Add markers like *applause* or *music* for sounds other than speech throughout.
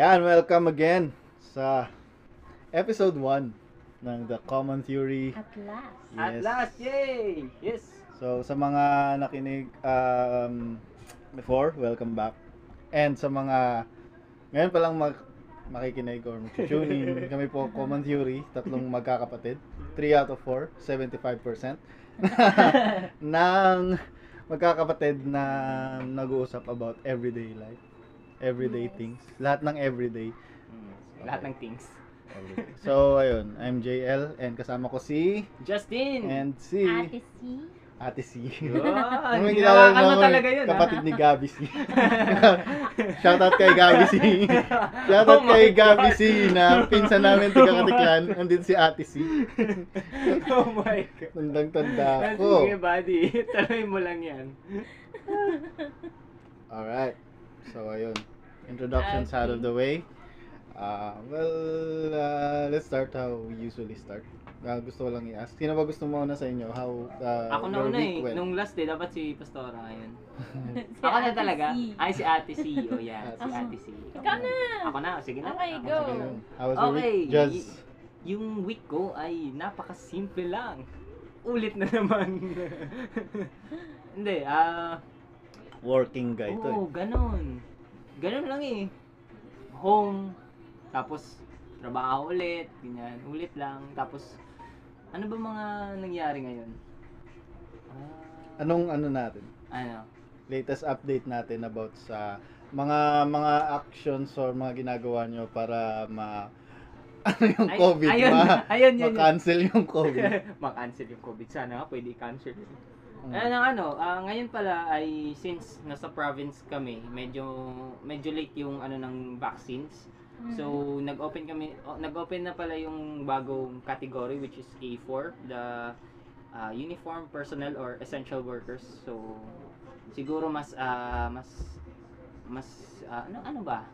Ayan, welcome again sa episode 1 ng The Common Theory. At last. At Yes. last, yay! Yes! So, sa mga nakinig um, before, welcome back. And sa mga ngayon pa lang mag- makikinig or mag-tune in, kami po Common Theory, tatlong magkakapatid. 3 out of 4, 75% *laughs* *laughs* ng magkakapatid na nag-uusap about everyday life. Everyday Yes. things. Lahat ng everyday. Mm, Lahat ng things. everyday. So, ayun. I'm JL and kasama ko si Justin! and si Ate C. Ate C. Yun! *laughs* Ano yung mo talaga yun, ha? Kapatid ni Gabi C. *laughs* Shoutout kay Gabi C. *laughs* Shoutout Oh kay Gabi God. C na pinsan namin tiga Katiklan. Nandito si Ate C. oh my God. Tandang-tanda Sige, ko. buddy. Taluin mo lang yan. Alright. So, ayun. Introductions out of the way. Uh, well, uh, let's start how we usually start. Uh, gusto ko lang i-ask. Sino ba gusto mo na sa inyo? How uh, Ako na your una eh. went? Nung last day, dapat si Pastora ngayon. *laughs* Si Ako na talaga. C. Ay, si Ate C. O yan, si. Ate C. Ikaw na. Ako na. Sige na. Okay, Ako go. sige na. How was your Okay. week? Just, y- yung week ko ay napakasimple lang. Ulit na naman. *laughs* Hindi, ah... working guy to eh. Oo, ganun. Ganun lang eh. Home, tapos trabaho ulit, ganyan, ulit lang. Tapos, ano ba mga nangyari ngayon? Ah, Anong ano natin? ano? latest update natin about sa mga mga actions or mga ginagawa nyo para ma *laughs* ano yung Ay- COVID ayun, ma ayun, yun, yun. ma-cancel yung COVID. *laughs* Ma-cancel yung COVID. Sana nga, pwede i-cancel yun. Mm. Ano, ano, ah, ngayon pala ay since nasa province kami, medyo medyo late yung ano ng vaccines. Mm. So, nag-open kami, oh, nag-open na pala yung bagong category which is A4, the uh, uniform personnel or essential workers. So, siguro mas ah, mas mas ah, ano ano ba?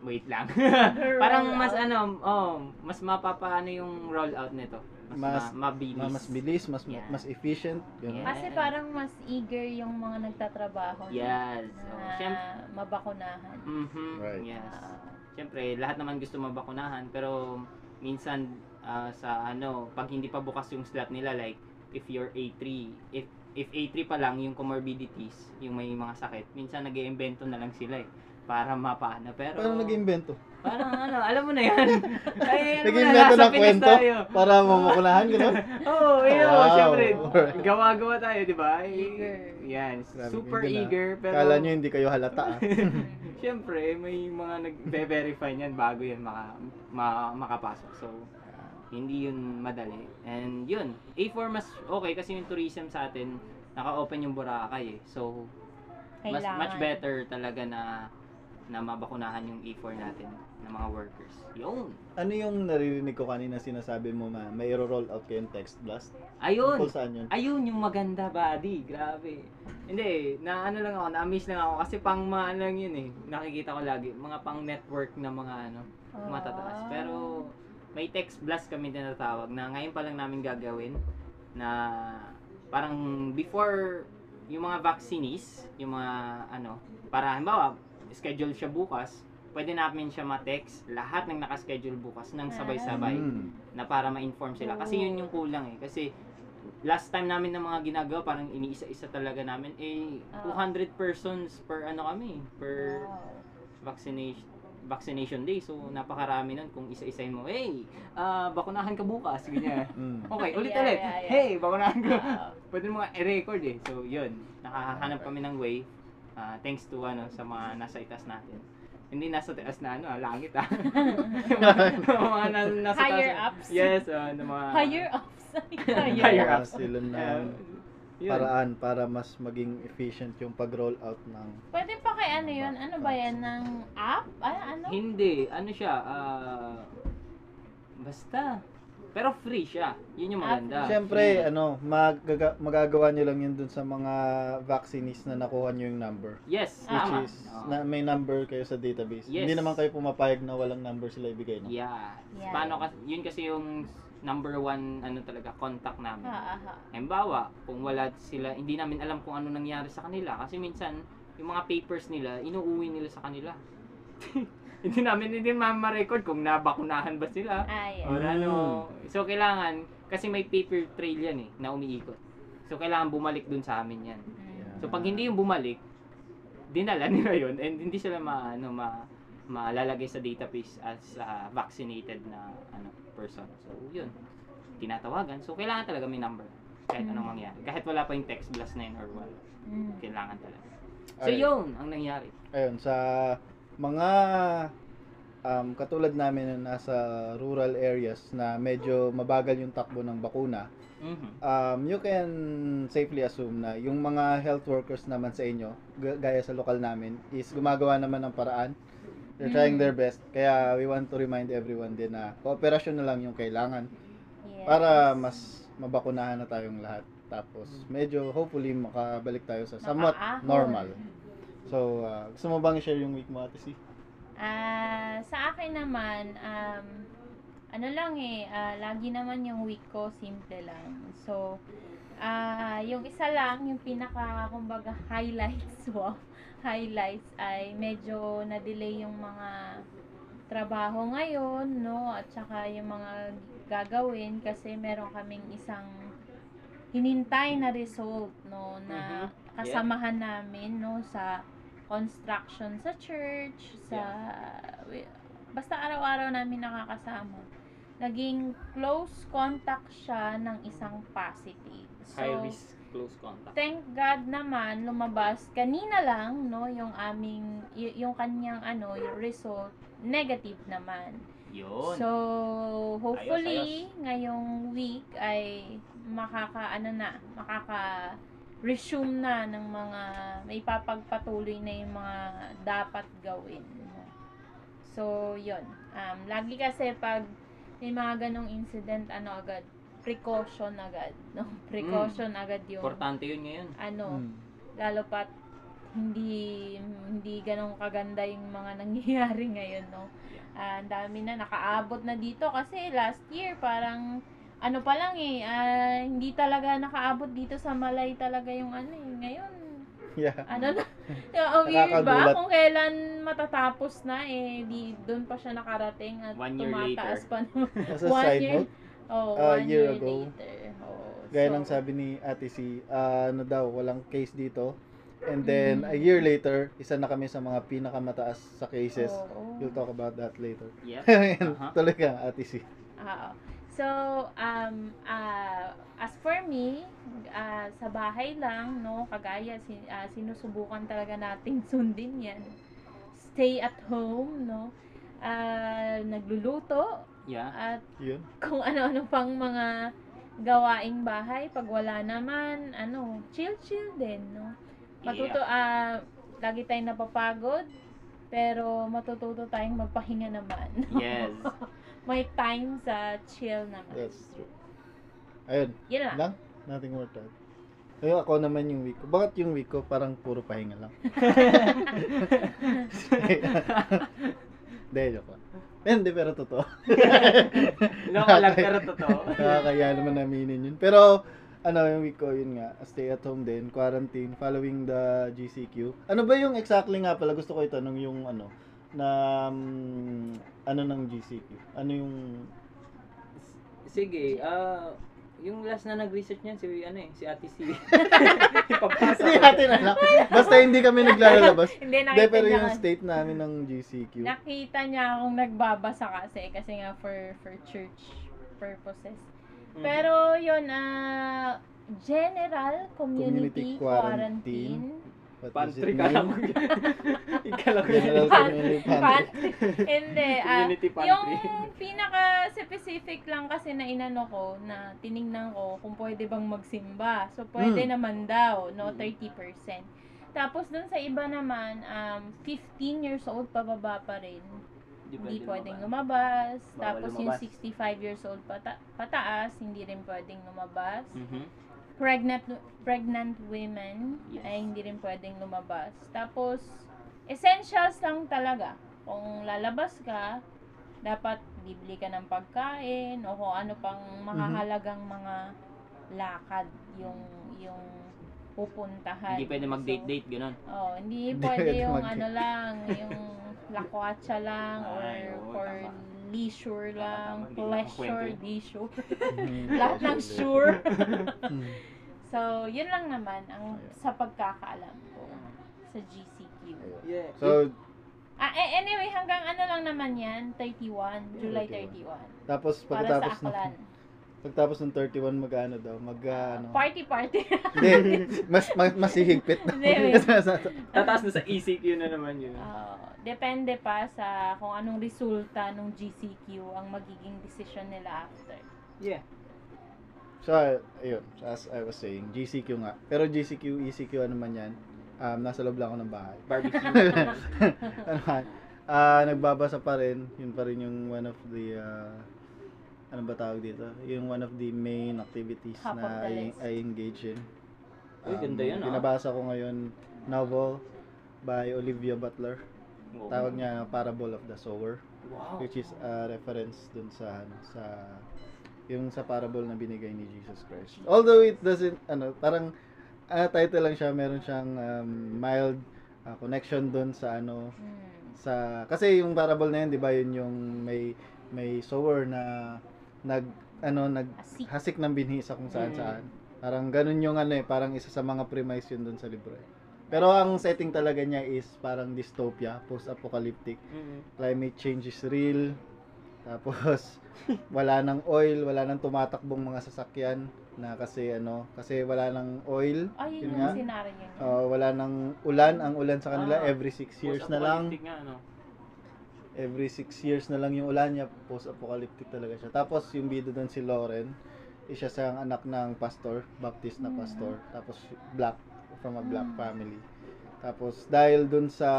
Wait lang. *laughs* Parang mas ano, oh, mas mapapaano yung rollout nito. Mas, Mas- ma- mabilis. Ma- mas bilis, mas Yeah. mas efficient, ganun. Yeah. Kasi parang mas eager yung mga nagtatrabaho Yes. na Oh, syempre, mabakunahan. mhm, Right. Yes. Ah, Siyempre, lahat naman gusto mabakunahan pero minsan ah, sa ano, pag hindi pa bukas yung slot nila like if you're A3, if if A3 pa lang yung comorbidities, yung may mga sakit, minsan nag-iimbento na lang sila eh para mapaano. Pero Paano nag-invento? parang ano, alam mo na yan. *laughs* Ay, ano na, Nag-invento nasa ng kwento tayo. para mamukunahan, gano'n? *laughs* Oo, oh, yun, Wow. siyempre. Gawa-gawa tayo, di ba? Eager. Yan, Grabe, super hindi na. eager. Pero, Kala nyo hindi kayo halata *laughs* ah. Siyempre, may mga nag-verify niyan bago yan maka, ma, makapasok. So, hindi yun madali. And yun, A4 mas okay kasi yung tourism sa atin, naka-open yung Boracay eh. So, mas kailangan. much better talaga na na mabakunahan yung A4 natin ng mga workers. Yun. Ano yung naririnig ko kanina sinasabi mo ma, may roll out kayong text blast? Ayun. Tungkol saan yun? Ayun yung maganda, buddy. Grabe. Hindi, na ano lang ako, na-amaze lang ako kasi pang mga lang yun eh. Nakikita ko lagi, mga pang network na mga ano, Ah. matataas. Pero may text blast kami tinatawag na ngayon pa lang namin gagawin na parang before yung mga vaccinees, yung mga ano, para halimbawa, schedule siya bukas, pwede namin siya ma-text lahat ng nakaschedule bukas ng sabay-sabay Hmm. na para ma-inform sila. Kasi yun yung kulang eh. Kasi last time namin ng mga ginagawa, parang iniisa-isa talaga namin, eh, Ah. 200 persons per ano kami, per Wow. vaccination vaccination day. So, napakarami nun kung isa-isahin mo, hey, ah bakunahan ka bukas. Ganyan. Hmm. *laughs* Okay, ulit Yeah, ulit. yeah, yeah. Hey, bakunahan ka. Pwede mo nga i-record eh. So, yun. Nakahanap kami ng way. Ah, thanks to ano sa mga nasa itas natin. Hindi nasa taas na ano, ah, langit ah. *laughs* Yung mga na- nasa taas. Higher ups. Yes, ah, ng mga Higher ups. *laughs* Higher Higher Para ups. sila ng Ah, yun. paraan para mas maging efficient yung pag-roll out ng Pwede pa kay ano yun? Ano ba yan? Ng app? Ah, ano? Hindi, ano siya, ah basta. Pero free siya. Yun yung Ah, maganda. Siyempre, Free. ano, magaga- magagawa nyo lang yun dun sa mga vaccinees na nakuha nyo yung number. Yes, Which tama. is, Oo. na, may number kayo sa database. Yes. Hindi naman kayo pumapayag na walang number sila ibigay, no? Yeah. Yeah. Paano kasi, yun kasi yung number one, ano talaga, contact namin. Ha, ha. Halimbawa, kung wala sila, hindi namin alam kung ano nangyari sa kanila. Kasi minsan, yung mga papers nila, inuuwi nila sa kanila. *laughs* hindi namin hindi ma-record kung nabakunahan ba sila. Ay, Or ano. So, kailangan, kasi may paper trail yan eh, na umiikot. So, kailangan bumalik dun sa amin yan. Mm. So, pag hindi yung bumalik, dinala *laughs* nila yun and hindi sila ma, ano, ma, malalagay sa database as ah, vaccinated na ano person. So, yun. Tinatawagan. So, kailangan talaga may number. Kahit Mm. anong mangyari. Kahit wala pa yung text blast na yun or what. Mm. Kailangan talaga. So, Ayun. yun ang nangyari. Ayun, sa mga um, katulad namin na nasa rural areas na medyo mabagal yung takbo ng bakuna, Mhm. um, you can safely assume na yung mga health workers naman sa inyo, g- gaya sa lokal namin, is gumagawa naman ng paraan. They're trying Mm. their best. Kaya we want to remind everyone din na kooperasyon na lang yung kailangan Yes. para mas mabakunahan na tayong lahat. Tapos medyo hopefully makabalik tayo sa somewhat Makaahon. normal. So, uh, gusto mo bang i-share yung week mo, Ate C? Ah, sa akin naman, um, ano lang eh, ah, lagi naman yung week ko, simple lang. So, ah, yung isa lang, yung pinaka, kumbaga, *laughs* highlights, wow, highlights ay medyo na-delay yung mga trabaho ngayon, no? At saka yung mga gagawin kasi meron kaming isang hinintay na result, no? Na Mhm. kasamahan namin, no? Sa construction sa church, sa wi- basta araw-araw namin nakakasama. Naging close contact siya ng isang positive. So, High risk close contact. thank God naman lumabas kanina lang no yung aming y- yung kanyang ano yung result negative naman. Yun. So hopefully ngayong week ay makaka ano na makaka resume na ng mga may papagpatuloy na yung mga dapat gawin. no. So yun. Um, lagi kasi pag may mga ganong incident ano agad precaution agad no *laughs* precaution agad yung Importante yun ngayon. ano Hmm. lalo pat hindi hindi ganong kaganda yung mga *laughs* nangyayari ngayon no ang dami na nakaabot na dito kasi last year parang ano pa lang eh ah, hindi talaga nakaabot dito sa Malay talaga yung ano eh ngayon Yeah. ano na *laughs* ang weird ba kung kailan matatapos na eh di doon pa siya nakarating at One year tumataas later. pa no? As a One side year- note, oh one year year, ago, later oh, gaya so, ng sabi ni Ate C, ah, ano daw, walang case dito. And then, Mm. a year later, isa na kami sa mga pinakamataas sa cases. oo. You'll talk about that later. Yep. *laughs* Aha. Tuloy ka, Ate C. Oo. So, um, ah, as for me, ah, sa bahay lang, no, kagaya, sin, ah, sinusubukan talaga nating *laughs* sundin yan. Stay at home, no, ah, nagluluto, Yeah. at Yun. kung ano-ano pang mga gawaing bahay, pag wala naman, ano, chill-chill din, no. Matuto, ah, lagi tayong napapagod, pero matututo tayong magpahinga naman. Yes. *laughs* May time sa chill naman. That's true. Ayun. Yun lang. Lang? Nothing more to add. Ayun, ako naman yung week ko. Bakit yung week ko parang puro pahinga lang? Hindi, *laughs* joke lang. Eh, Hindi, pero totoo. *laughs* Loko lang pero totoo. Nakakaya naman aminin yun. Pero, ano, yung week ko, yun nga, stay at home din, quarantine, following the GCQ. Ano ba yung exactly nga pala, gusto ko itanong yung ano, na, um, ano ng GCQ? Ano yung, Sige, ah yung last na nag-research niyan si ano eh, si Ate C. *laughs* Ipapasa. hindi natin alam. Basta hindi kami naglalabas. Hindi, *laughs* Hindi, nakita pero niya. yung state namin ng GCQ. nakita niya akong nagbabasa kasi, kasi nga for for church purposes. Mhm. Pero yun, ah, general Community community, quarantine. What Pantry ka *laughs* lang. Ikala ko yun. pantry. Pantry. *laughs* Hindi. ah, pantry. yung pinaka-specific lang kasi na inano ko, na tiningnan ko kung pwede bang magsimba. So, pwede Mm. naman daw, no? Mm. 30%. Tapos, dun sa iba naman, um, 15 years old pababa pa rin. Hindi pwedeng lumabas. Bawal Tapos, yung lumabas. 65 years old pata- pataas, hindi rin pwedeng lumabas. Mhm. Pregnant pregnant women Yes. ay hindi rin pwedeng lumabas. Tapos, essentials lang talaga. Kung lalabas ka, dapat bibili ka ng pagkain o kung ano pang mahahalagang mga lakad yung yung pupuntahan. Hindi pwede mag-date-date ganun. So, oh, hindi Hindi pwede yung ano lang, yung lakwatsa lang or Ay, oo, for tama. Leisure lang, pleasure, leisure. Mm. *laughs* Lahat ng *laughs* sure. Mm. so, yun lang naman ang sa pagkakaalam ko sa GCQ. Yeah. So, Ah, eh, anyway, hanggang ano lang naman yan, 31, July 31. 31. tapos Para sa pagkatapos Aklan. Pagtapos ng 31 mag-ano daw, mag ah, ano. Party, party. Hindi, mas mas, mas hihigpit na. Hindi, *laughs* Tataas na sa ECQ na naman yun. Ah, depende pa sa kung anong resulta ng GCQ ang magiging decision nila after. Yeah. So, ayun, as I was saying, GCQ nga. Pero GCQ, ECQ, ano man yan, um, nasa loob lang ako ng bahay. Barbecue. *laughs* ano man, ah, nagbabasa pa rin, yun pa rin yung one of the, ah, ano ba tawag dito? Yung one of the main activities Top of na the I, list. I engage in. Uy, ganda yun, ah. Binabasa ko ngayon, novel by Olivia Butler. Wow. Tawag niya Parable of the Sower. Wow. which is a reference dun sa ano, sa yung sa parable na binigay ni Jesus Christ. Although it doesn't ano, parang ah, title lang siya, meron siyang um, mild ah, connection dun sa ano Hmm. sa kasi yung parable na yun, 'di ba, yun yung may may sower na nag ano nag Asik. hasik ng binhi sa kung saan Mm. saan. Parang ganun yung ano eh, parang isa sa mga premise yun dun sa libro eh. Pero ang setting talaga niya is parang dystopia, post-apocalyptic Mm. climate change is real. Tapos *laughs* wala nang oil, wala nang tumatakbong mga sasakyan na kasi ano, kasi wala nang oil. Ay, Yun yun nga. yung scenario niya. Uh, wala nang ulan, ang ulan sa kanila Ah, every 6 years na lang. Nga, ano? Every 6 years na lang yung ulan niya, post-apocalyptic talaga siya. Tapos yung bida doon si Lauren, isa siyang anak ng pastor, Baptist na Mm. pastor. Tapos black, from a black Mm. family. Tapos dahil dun sa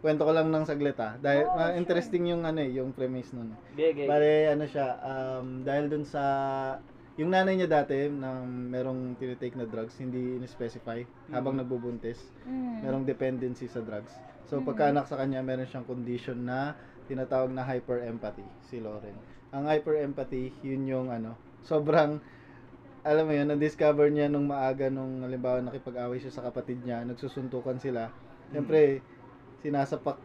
kwento ko lang ng saglit ah. Dahil Oh, sure. interesting yung ano eh, yung premise nun. Bale, ano siya, um, dahil dun sa, yung nanay niya dati, na merong tinitake na drugs, hindi in-specify, habang Mm. nagbubuntis, Hmm. merong dependency sa drugs. So, Mm. pagkaanak sa kanya, meron siyang condition na tinatawag na hyper-empathy, si Lauren. Ang hyper-empathy, yun yung ano, sobrang, alam mo yun, na-discover niya nung maaga nung halimbawa nakipag-away siya sa kapatid niya, nagsusuntukan sila. Siyempre, sinasapak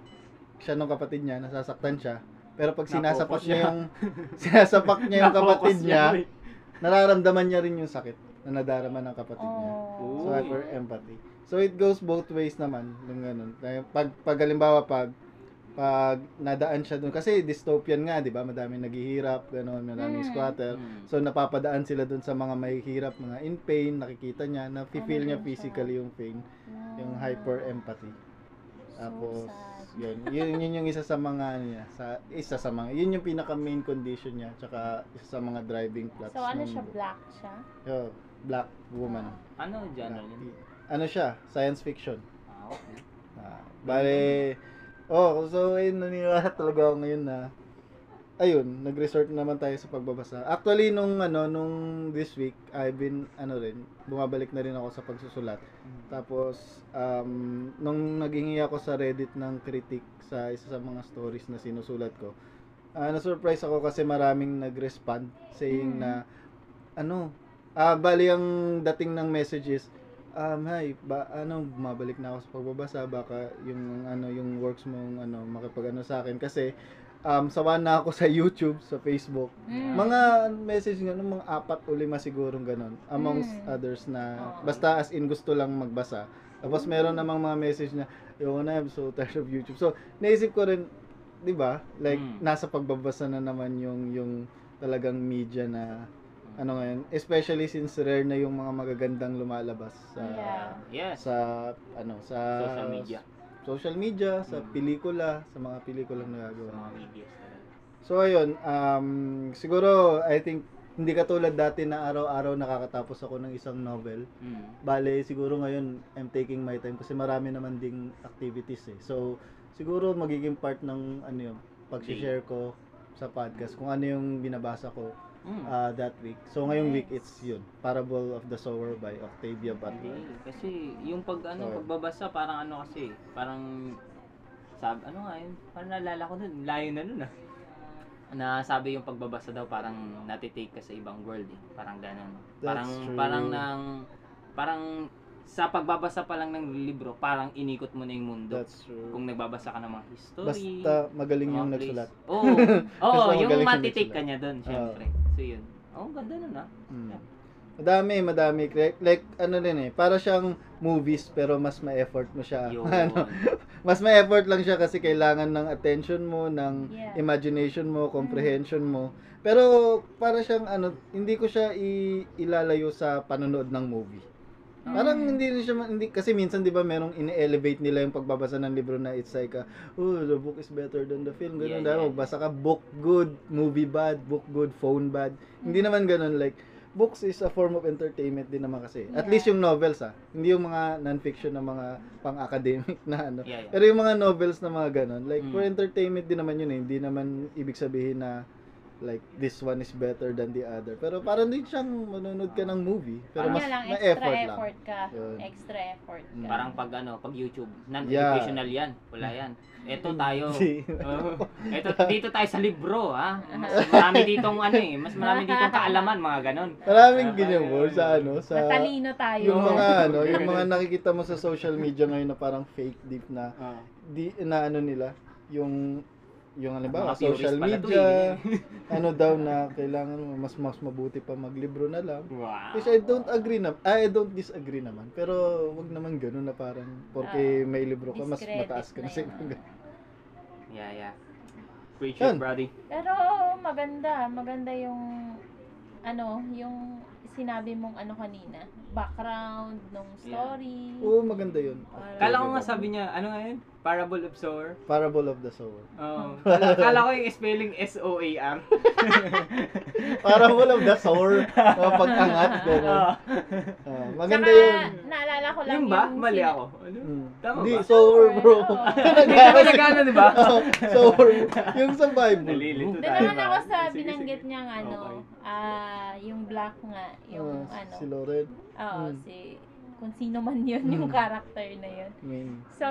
siya nung kapatid niya, nasasaktan siya. Pero pag sinasapak Napokus niya yung *laughs* sinasapak niya yung kapatid niya, eh. nararamdaman niya rin yung sakit na nadarama ng kapatid niya. Oh. So, hyper empathy. So, it goes both ways naman. Yung ganun. Pag, pag halimbawa, pag, pag nadaan siya doon, kasi dystopian nga, di ba? Madaming naghihirap, gano'n, madaming Mm. squatter. Mm. So, napapadaan sila doon sa mga may hirap, mga in pain, nakikita niya, na feel Ano niya yun siya? physically yung pain, yung Ah. hyper empathy. So Tapos, sad. yun, yun, yun yung isa sa mga, ano niya, sa, isa sa mga, yun yung pinaka main condition niya, tsaka isa sa mga driving plots. So, ano siya, book. black siya? Yo, black woman. Ano genre yun? Ano siya? Science fiction. Ah, okay. Ah, bale, oh, so ayun, naniniwala *laughs* talaga ako ngayon na, ayun, nag-resort naman tayo sa pagbabasa. Actually, nung, ano, nung this week, I've been, ano rin, bumabalik na rin ako sa pagsusulat. Tapos, um, nung naghingi ako sa Reddit ng critic sa isa sa mga stories na sinusulat ko, ah na-surprise ako kasi maraming nag-respond saying Mm. na, ano, ah, bali ang dating ng messages, um, hi, ba, ano, bumabalik na ako sa pagbabasa, baka yung, ano, yung works mo, ano, makipag, ano, sa akin, kasi, um, sawa na ako *laughs* sa YouTube, sa Facebook, Mm. mga message nga, nung mga apat o lima sigurong ganun, amongst Mm. others na, basta as in gusto lang magbasa. Tapos meron namang mga message na, yo na, I'm so tired of YouTube. So, naisip ko rin, di ba, like, Mm. nasa pagbabasa na naman yung, yung talagang media na, ano ngayon, especially since rare na yung mga magagandang lumalabas sa, Yeah. Yes. sa, ano, sa, Social media. social media, sa Mm. pelikula, sa mga pelikulang Sa nagagawa. mga medias talaga. So ayun, um, siguro I think hindi katulad dati na araw-araw nakakatapos ako ng isang novel. Mm. Bale, siguro ngayon I'm taking my time kasi marami naman ding activities eh. So siguro magiging part ng ano yun, pag-share ko sa podcast kung ano yung binabasa ko Mm. uh, that week. So ngayong week Nice. it's yun, Parable of the Sower by Octavia Butler. Hindi, kasi yung pag ano So, pagbabasa parang ano kasi, parang sab ano nga yun, parang naalala ko nun, layo na nun ah. Na sabi yung pagbabasa daw parang natitake ka sa ibang world eh. Parang ganun. That's parang true. parang nang parang sa pagbabasa pa lang ng libro, parang inikot mo na yung mundo. That's true. Kung nagbabasa ka ng mga history. Basta magaling yung place. nagsulat. Oo. *laughs* Oo, Basta yung matitake ka niya doon, syempre. So yun. Oh, ganda nun ah. Mm. Madami, madami. Like, like, ano din eh, para siyang movies pero mas ma-effort mo siya. *laughs* Ano, mas ma-effort lang siya kasi kailangan ng attention mo, ng Yeah. imagination mo, comprehension mo. Pero para siyang ano, hindi ko siya i- ilalayo sa panonood ng movie. Parang hindi rin siya hindi kasi minsan 'di ba merong ini-elevate nila yung pagbabasa ng libro na it's like a, oh the book is better than the film ganun Yeah, yeah. magbasa ka book good movie bad book good phone bad hindi Mm. naman ganun like books is a form of entertainment din naman kasi at Yeah. least yung novels ah hindi yung mga non-fiction na mga pang-academic *laughs* na ano Yeah, yeah. pero yung mga novels na mga ganun like Mm. for entertainment din naman yun eh hindi naman ibig sabihin na like this one is better than the other pero parang din siyang manonood ka ng movie pero mas lang, na extra effort lang effort ka. Yun. Extra effort ka. Parang pag ano, pag YouTube, non-educational yan. Wala yan. Ito tayo. *laughs* Oo. Ito *laughs* dito tayo sa libro, ha. Mas *laughs* marami ditong ano eh, mas marami ditong kaalaman, mga ganon. Maraming Ah, ganyan bro sa ano sa Matalino tayo. yung mga ano, yung mga nakikita mo sa social media ngayon na parang fake deep na di na ano nila, yung yung halimbawa social to media, eh. *laughs* ano daw na kailangan mo mas mas mabuti pa maglibro na lang. Wow. Which I don't agree na, I don't disagree naman. Pero wag naman gano'n na parang porque Ah, may libro ka mas mataas ka na na sa yun. Yeah, yeah. Preach it, brody. Pero maganda, maganda yung ano, yung sinabi mong ano kanina, background nung story. Oo, maganda 'yun. Kala ko nga sabi niya, ano nga yun? Parable of Sower. Parable of the Sower. Oo. *laughs* Kala, kala ko yung spelling S-O-A-R. *laughs* Parable of the Sower. Mga pag-angat *laughs* gano'n. Oo. Ah, maganda Saka, 'yun. naalala ko lang Yung ba? yung Mali sina- ako. Ano? Mm. Tama Hindi, ba? sower bro. Oo. Hindi ba nagano, di ba? Oh, sower. Yung sa Bible. Nalilito Doon tayo naman ako sa Sige, binanggit niyang ano, Okay. ah, yung black nga, yung Ah, ano, Si Loren. oo, Mm. si, kung sino man yun, yung Mm. character na yun. Mean, So,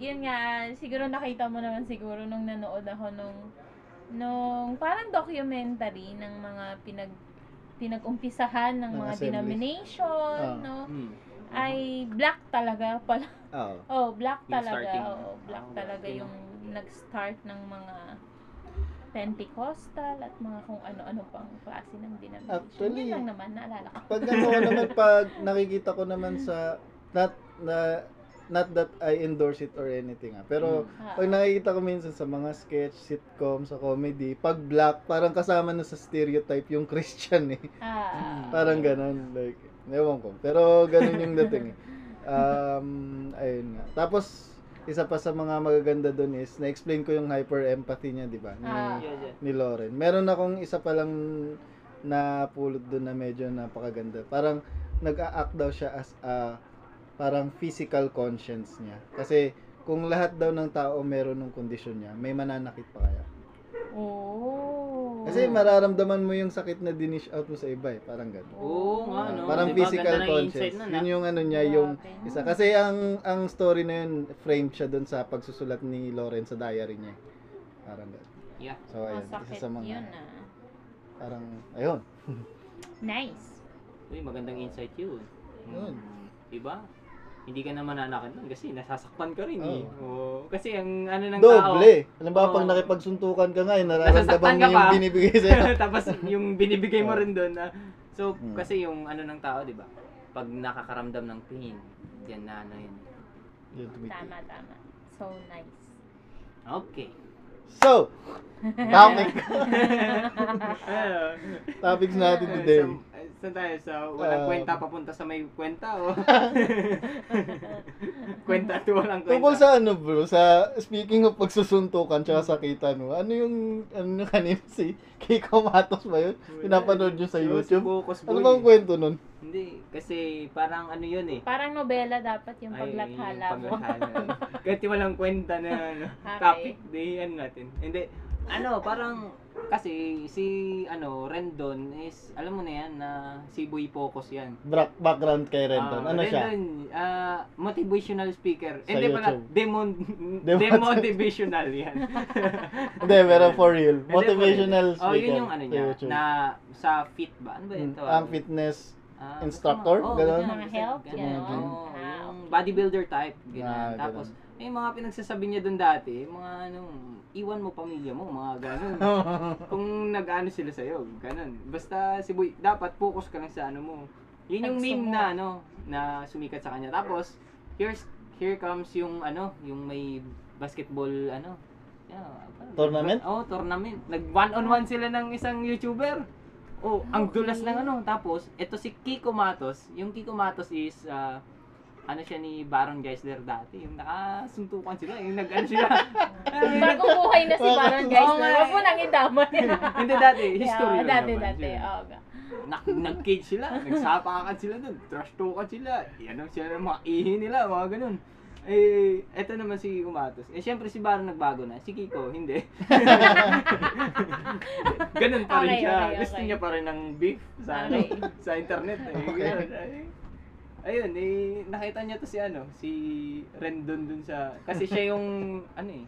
yun nga, siguro nakita mo naman siguro nung nanood ako nung, nung parang documentary ng mga pinag, pinag-umpisahan ng Ng mga assembly. denomination, Ah. no? Hmm. Ay, black talaga pala. oo. Oh, black talaga. Oo, black Ah, talaga okay. yung nag-start ng mga Pentecostal at mga kung ano-ano pang klase ng denomination. Actually, Yun lang naman, naalala ko. Pag ano *laughs* naman, pag nakikita ko naman sa, not, na, not that I endorse it or anything ah. Pero, Ah. pag nakikita ko minsan sa mga sketch, sitcom, sa comedy, pag black, parang kasama na sa stereotype yung *laughs* Christian eh. Ah, Parang ganun, like, ewan ko. Pero ganun yung dating eh. *laughs* Um, ayun nga. Tapos, isa pa sa mga magaganda doon is, na-explain ko yung hyper-empathy niya, di ba? Ni, Ah. Ni Lauren. Meron akong isa pa lang na pulot doon na medyo napakaganda. Parang nag-a-act daw siya as a parang physical conscience niya. Kasi kung lahat daw ng tao meron ng kondisyon niya, may mananakit pa kaya. Oh. Kasi mararamdaman mo yung sakit na dinish out mo sa iba eh. Parang gano'n. Oo nga, no? Parang Diba, physical conscience. nun, Yun ah. yung ano niya, yung Grabe. isa. Kasi ang ang story na yun, framed siya doon sa pagsusulat ni Lauren sa diary niya. Parang gano'n. Yeah. So, ayun. Isa Masakit sa mga, yun ah. parang, ayun. Nice. Uy, magandang insight yun. Yun. Diba? Hindi ka naman nanakit nun kasi nasasaktan ka rin eh. Oo. Kasi ang ano ng tao. Doble. Alam ba, pag Oo. nakipagsuntukan ka nga, eh, Nasasaktan nararamdaman mo ka yung pa. binibigay sa'yo. *laughs* Tapos yung binibigay mo rin doon na so Mm. kasi yung ano ng tao, 'di ba? Pag nakakaramdam ng pain, yan na ano yun. Yun, tumiti. Tama, tama. So nice. Okay. So, *laughs* topic. *laughs* Topics natin today. Sa, saan tayo? Sa walang Um, kwenta papunta sa may kwenta o? *laughs* kwenta to walang kwenta. Tungkol sa ano bro, sa speaking of pagsusuntukan tsaka sakitan mo, ano yung, ano yung kanina si Kiko Matos ba yun? Pinapanood nyo sa YouTube? Focus Ano bang kwento nun? Hindi, kasi parang ano yun eh. Parang nobela dapat yung paglathala mo. *laughs* Kahit walang kwenta na ano, Okay. topic, di ano natin. Hindi, ano, parang, kasi si, ano, Rendon is, alam mo na yan, na si Boy Focus yan. Back, background kay Rendon. Ah, ano siya? Rendon, ah, motivational speaker. Sa Hindi pala, YouTube. demon, *laughs* demotivational yan. *laughs* Hindi, pero for real. For Motivational real. Oh, speaker. yun yung ano niya, YouTube. na sa fit ba? Ano ba yun? Mm, tawag? ang fitness, Ah, Instructor? Ganon? ganun, Mga health, ganun. ganon? Oo, Ah, okay. bodybuilder type, ganun. Ah, Tapos. May mga pinagsasabi niya doon dati, mga ano, iwan mo pamilya mo, mga ganun. *laughs* Kung nag-ano sila sa'yo, ganun. Basta si Boy, dapat focus ka lang sa ano mo. Yun yung meme na ano, na sumikat sa kanya. Tapos, here's, here comes yung ano, yung may basketball, ano, yeah, Tournament? Oo, oh, tournament. Nag one-on-one sila ng isang YouTuber. Oh, ang Okay. dulas ng ano. Tapos, ito si Kiko Matos. Yung Kiko Matos is, ah, ano siya ni Baron Geisler dati. Yung nakasuntukan sila. Yung nag-ano *laughs* nag- Bagong buhay na si Baron Huwag eh. mo nang idama niya. *laughs* Hindi dati, history Yeah, Dati, naman dati. siya. Oo nga. Nak nag-cage sila, nagsapakan sila dun, trash talkan sila, yan sila ng mga ihi nila, mga ganun. Eh, eto naman si Umatos. Eh, syempre si Baron nagbago na. Si Kiko, hindi. *laughs* ganun pa rin Okay, siya. okay, Gusto okay. niya pa rin ng beef sa, ano, Okay. sa internet. Eh. Okay. Ayun, eh, nakita niya to si ano, si Rendon dun sa, kasi siya yung, *laughs* ano eh,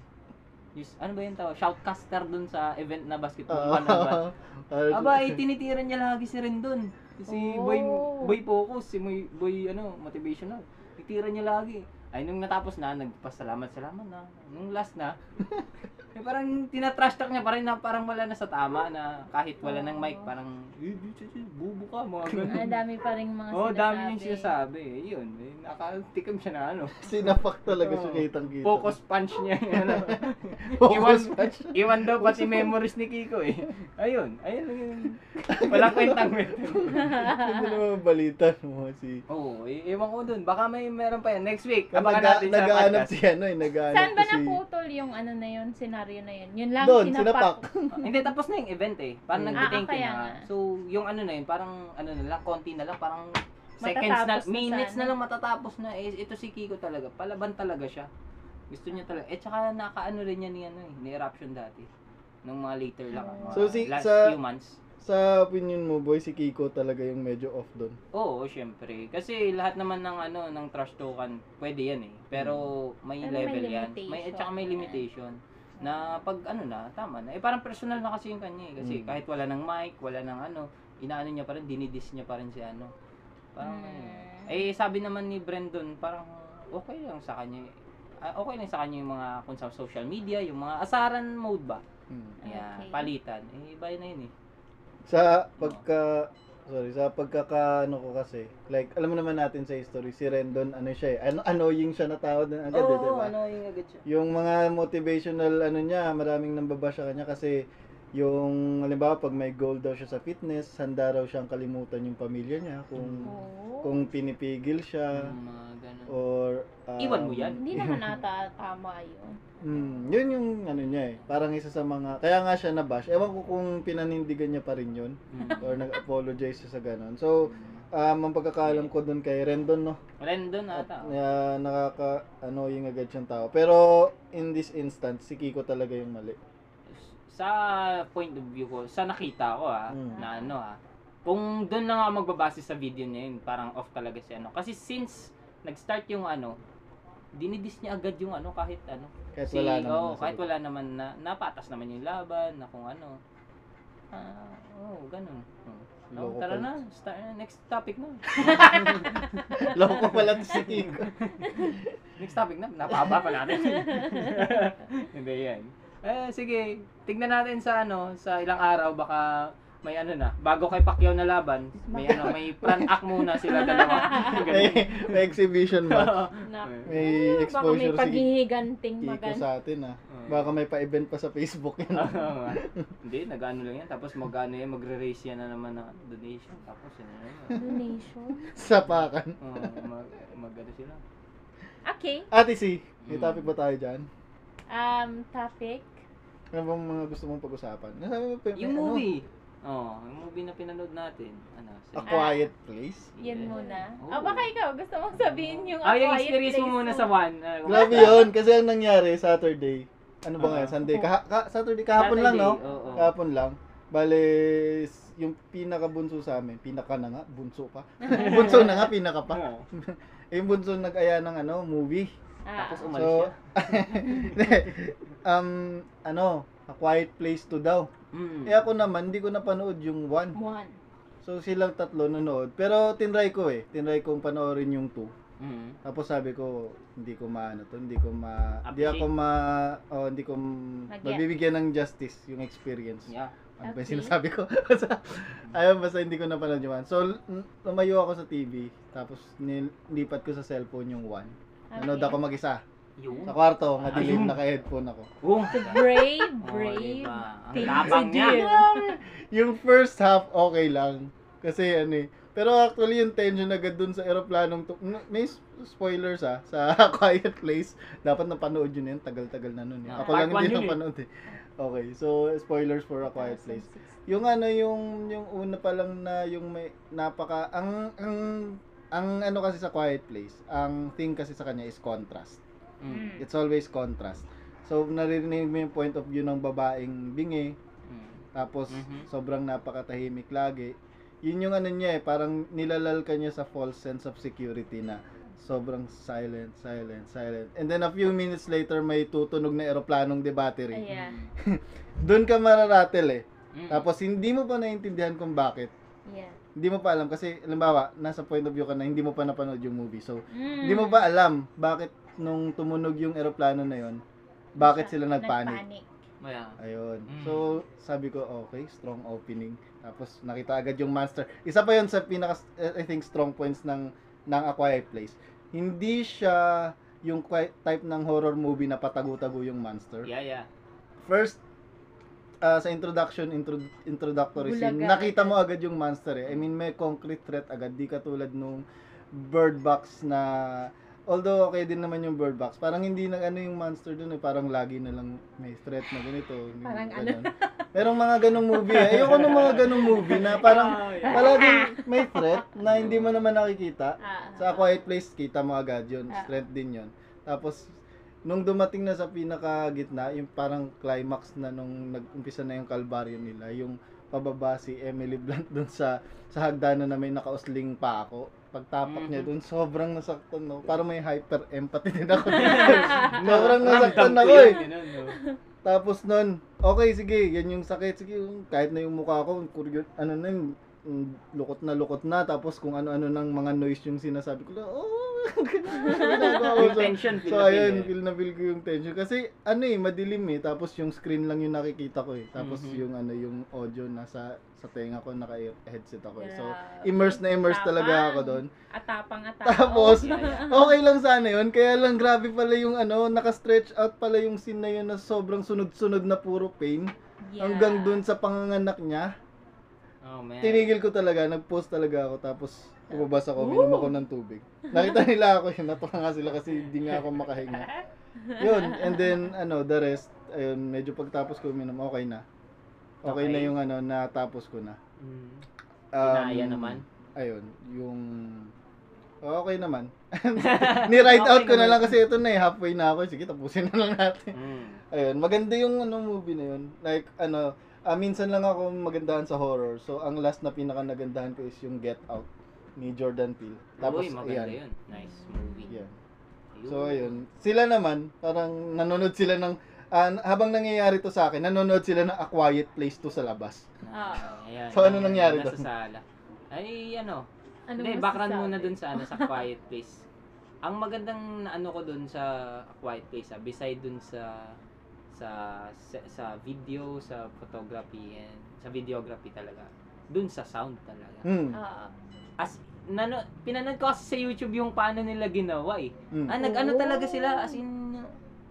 Yes, ano ba yung tawag? Shoutcaster dun sa event na basketball on one. *laughs* Aba, eh, tinitira niya lagi si Rendon. Si Boy, Oh. Boy Focus, si Boy, Boy ano, motivational. Titira niya lagi. Ay, nung natapos na, nagpasalamat-salamat na. Nung last na, *laughs* eh, parang tinatrash talk niya pa rin na parang wala na sa tama na kahit wala ng mic, parang, eh, bubo ka, mga *laughs* ganun. Ang dami pa rin mga Oo, oh, dami niyang sinasabi. Eh, yun, eh, nakatikam siya na ano. *laughs* Sinapak talaga siya Oo. kitang kita. Focus punch niya. *laughs* ano. Focus Iwan- punch. Iwan daw pati memories ni Kiko eh. Ayun, ayun lang yun. Walang kwentang kwento. Hindi naman balita mo si... Oo, oh, ewan ko dun. Baka may meron pa yan. Next week, Nag- abangan natin sa nag-aanap podcast. si ano eh, nag-aanap Saan ba to si... naputol yung ano na yun, senaryo na yun? Yun lang, Doon, sinapak. sinapak. Ah, *laughs* Hindi, tapos na yung event eh. Parang Mm. nagbe-thank Ah, you kaya na. nga. So, yung ano na yun, parang ano na lang, konti na lang, parang seconds na, Matatapos na minutes na sana. lang matatapos na. Eh, ito si Kiko talaga, palaban talaga siya. Gusto niya talaga. Eh, tsaka nakaano rin niya ni, ano eh, ni eruption dati. Nung mga later lang, ah, mga So, si- last sa- few months. Sa opinion mo, boy, si Kiko talaga yung medyo off doon. Oo, syempre. Kasi lahat naman ng ano ng trash talkan, pwede yan eh. Pero may Pero may level yan. May at saka may limitation. Na pag ano na, tama na. Eh parang personal na kasi yung kanya eh. Kasi Mm. kahit wala ng mic, wala ng ano, inaano niya pa rin, dinidis niya pa rin si ano. Parang Mm. eh sabi naman ni Brandon, parang okay lang sa kanya. Ah, okay lang sa kanya yung mga kung sa social media, yung mga asaran mode ba. Hmm. Kaya Okay. palitan. Eh iba na yun eh. Sa pagka sorry, sa pagkaka ano ko kasi, like alam mo naman natin sa history si Rendon ano siya eh, ano annoying siya na tao din agad, eh, Oo, di ba? ano yung agad siya. Yung mga motivational ano niya, maraming nambaba sa kanya kasi yung halimbawa pag may goal daw siya sa fitness, handa raw siyang kalimutan yung pamilya niya kung Oo. kung pinipigil siya Yung mga ganun. or um, Iwan mo yan? Hindi *laughs* naman ata tama yun. Mm, yun yung ano niya eh. Parang isa sa mga kaya nga siya nabash. Ewan ko kung pinanindigan niya pa rin yun Mm. or nag-apologize siya sa ganun. So, um, ang pagkakaalam ko doon kay Rendon, no? Rendon At, ata. uh, nakaka-annoying agad siyang tao. Pero, in this instance, si Kiko talaga yung mali. Sa point of view ko, sa nakita ko ah, Mm. na ano ah, kung doon lang ako magbabase sa video niya yun, parang off talaga si ano. Kasi since nag-start yung ano, dinidis niya agad yung ano kahit ano. Kahit Si- wala naman. nasa kahit wala naman na napatas naman yung laban, na kung ano. Ah, oh, ganun. Oh. Oh, Loko tara na, start, next topic na. *laughs* Loko pala to si Kiko. *laughs* Next topic na, napahaba pa natin. *laughs* Hindi yan. Eh, sige, tignan natin sa ano, sa ilang araw, baka may ano na, bago kay Pacquiao na laban, may ano, may front *laughs* act muna sila dalawa. *laughs* may, may exhibition match. May baka may exposure si paghihiganting Kiko magan. sa atin ah. Baka may pa-event pa sa Facebook yan. *laughs* Hindi, nag-ano lang yan. Tapos mag-ano yan, magre-raise yan na naman na donation. Tapos yun na. Donation. Sapakan. Oo, mag, mag-ano sila. Okay. Ate C, may Mm. topic ba tayo dyan? Um, topic. Ano bang mga gusto mong pag-usapan? Nasabi mo, pe- Yung ano? Movie. Oo, yung movie na pinanood natin. Ano? A si- Quiet Place? Yeah. muna. Oh, baka ikaw, gusto mong sabihin yung Ah, yung A Quiet experience mo Place muna sa one. Ah, Grabe yun, kasi ang nangyari, Saturday. Ano ba nga, Ah. Sunday? Kaha- ka- Saturday, kahapon lang, no? Saturday, oo. Kahapon lang. Bale, s- yung pinaka-bunso sa amin, pinaka na nga, bunso pa. *laughs* bunso na nga, pinaka pa. Oo. *laughs* yung bunso nag-aya ng ano, movie. Ah, Tapos umalis So, siya. *laughs* um, ano, A Quiet Place 2 daw. Mm. Eh ako naman, hindi ko napanood yung 1. one. So silang tatlo nanood. Pero tinry ko eh. Tinry kong panoorin yung 2. Mm. Tapos sabi ko, hindi ko maano to, hindi ko ma hindi ako ma oh, hindi ko m- Mag-get. mabibigyan ng justice yung experience. Yeah. Ano ba yung Okay. sinasabi ko? *laughs* Ayun, basta hindi ko napanood yung one. So, l- lumayo ako sa TV, tapos nilipat ko sa cellphone yung one. Nanood Okay. ako mag-isa. Yun. Sa kwarto, madilim, Ayun. naka-headphone ako. Oh. Brave, Oh, brave. diba? Ang Things tapang to niya. yung first half, okay lang. Kasi ano eh. Pero actually yung tension agad dun sa aeroplanong to, n- may s- spoilers ah, sa *laughs* Quiet Place. Dapat napanood yun yun, tagal-tagal na nun eh. Ah, Ako part lang one hindi yun eh. napanood eh. Okay, so spoilers for A Quiet Place. Yung ano yung yung una pa lang na yung may napaka ang ang ang ano kasi sa Quiet Place, ang thing kasi sa kanya is contrast. Mm. It's always contrast. So naririnig mo yung point of view ng babaeng bingi, Mm. tapos Mhm. sobrang napakatahimik lagi. Yun yung ano niya eh, parang nilalal ka niya sa false sense of security na sobrang silent, silent, silent. And then a few minutes later may tutunog na eroplanong de battery. Ayan. *laughs* Doon ka mararatel eh. Mm. Tapos hindi mo pa naiintindihan kung bakit. Yeah. Hindi mo pa alam kasi halimbawa, nasa point of view ka na hindi mo pa napanood yung movie. So, Mm. hindi mo pa alam bakit nung tumunog yung eroplano na yon, bakit sila nagpanic. Nagpanic. Yeah. Ayun. Mm. So, sabi ko, okay, strong opening. Tapos, nakita agad yung monster. Isa pa yon sa pinaka, I think, strong points ng, ng A Quiet Place. Hindi siya yung type ng horror movie na patago-tago yung monster. Yeah, yeah. First, ah, sa introduction, intro, introductory scene, Bulaga nakita agad. mo agad yung monster eh. I mean, may concrete threat agad. Di katulad nung bird box na although okay din naman yung bird box parang hindi na ano yung monster dun eh parang lagi na lang may threat na ganito yung Parang ano. ganun. merong mga ganong movie eh. ayoko ng mga ganong movie na parang *laughs* Oh, yeah. palaging may threat na hindi mo naman nakikita Ah. sa A Quiet Place, kita mo agad yun. Ah. Strength din yun. Tapos, nung dumating na sa pinaka-gitna, yung parang climax na nung nag-umpisa na yung kalbaryo nila, yung pababa si Emily Blunt dun sa sa hagdanan na may nakausling pa ako. Pagtapak niya Mhm. dun, sobrang nasaktan no. Parang may hyper empathy din ako. *laughs* *laughs* sobrang nasaktan ako ko eh. Tapos nun, okay, sige, yan yung sakit. Sige, kahit na yung mukha ko, kuryo, ano na yung, lukot na lukot na. Tapos kung ano-ano ng mga noise yung sinasabi ko, oh, *laughs* ginagawa ko. Yung So, tension, so na feel ayun, feel na feel ko yung tension. Kasi ano eh, madilim eh. Tapos yung screen lang yung nakikita ko eh. Tapos Mhm. yung ano, yung audio nasa sa tenga ko, naka-headset ako eh. So, immersed na immersed talaga Tapang. ako doon. Atapang atapang. Tapos, *laughs* okay lang sana yun. Kaya lang grabe pala yung ano, naka-stretch out pala yung scene na yun na sobrang sunod-sunod na puro pain. Yeah. Hanggang dun sa panganganak niya. Oh, man. Tinigil ko talaga, nag-post talaga ako. Tapos, umabas ako, minom ako ng tubig. Nakita nila ako yun, natuwa nga sila kasi hindi nga ako makahinga. Yun, and then, ano, the rest, ayun, medyo pagtapos ko minom, okay na. Okay, Okay. na yung ano, natapos ko na. Mm. Um, Kinaya naman. Ayun, yung okay naman. *laughs* Out Okay ko na lang kasi ito na eh, halfway na ako. Sige, tapusin na lang natin. Mm. Ayun, maganda yung ano movie na yun. Like, ano, ah, minsan lang ako magandahan sa horror. So, ang last na pinaka nagandahan ko is yung Get Out ni Jordan Peele. Tapos, Uy, maganda ayan. yun. Nice movie. Yan. So, ayun. Sila naman, parang nanonood sila ng, ah, habang nangyayari to sa akin, nanonood sila ng A Quiet Place to sa labas. Ah. Ayan, So, ano ayan, nangyari nasa doon? sala. Ay, ano. Ano Hindi, masasabi? background muna dun sa, ano, sa Quiet Place. Ang magandang na ano ko dun sa Quiet Place, ah, beside dun sa sa sa, sa video, sa photography, and sa videography talaga. Dun sa sound talaga. Hmm. Ah. As, nano, pinanood ko kasi sa YouTube yung paano nila ginawa eh. Hmm. Ah, nag-ano Oh. talaga sila, as in,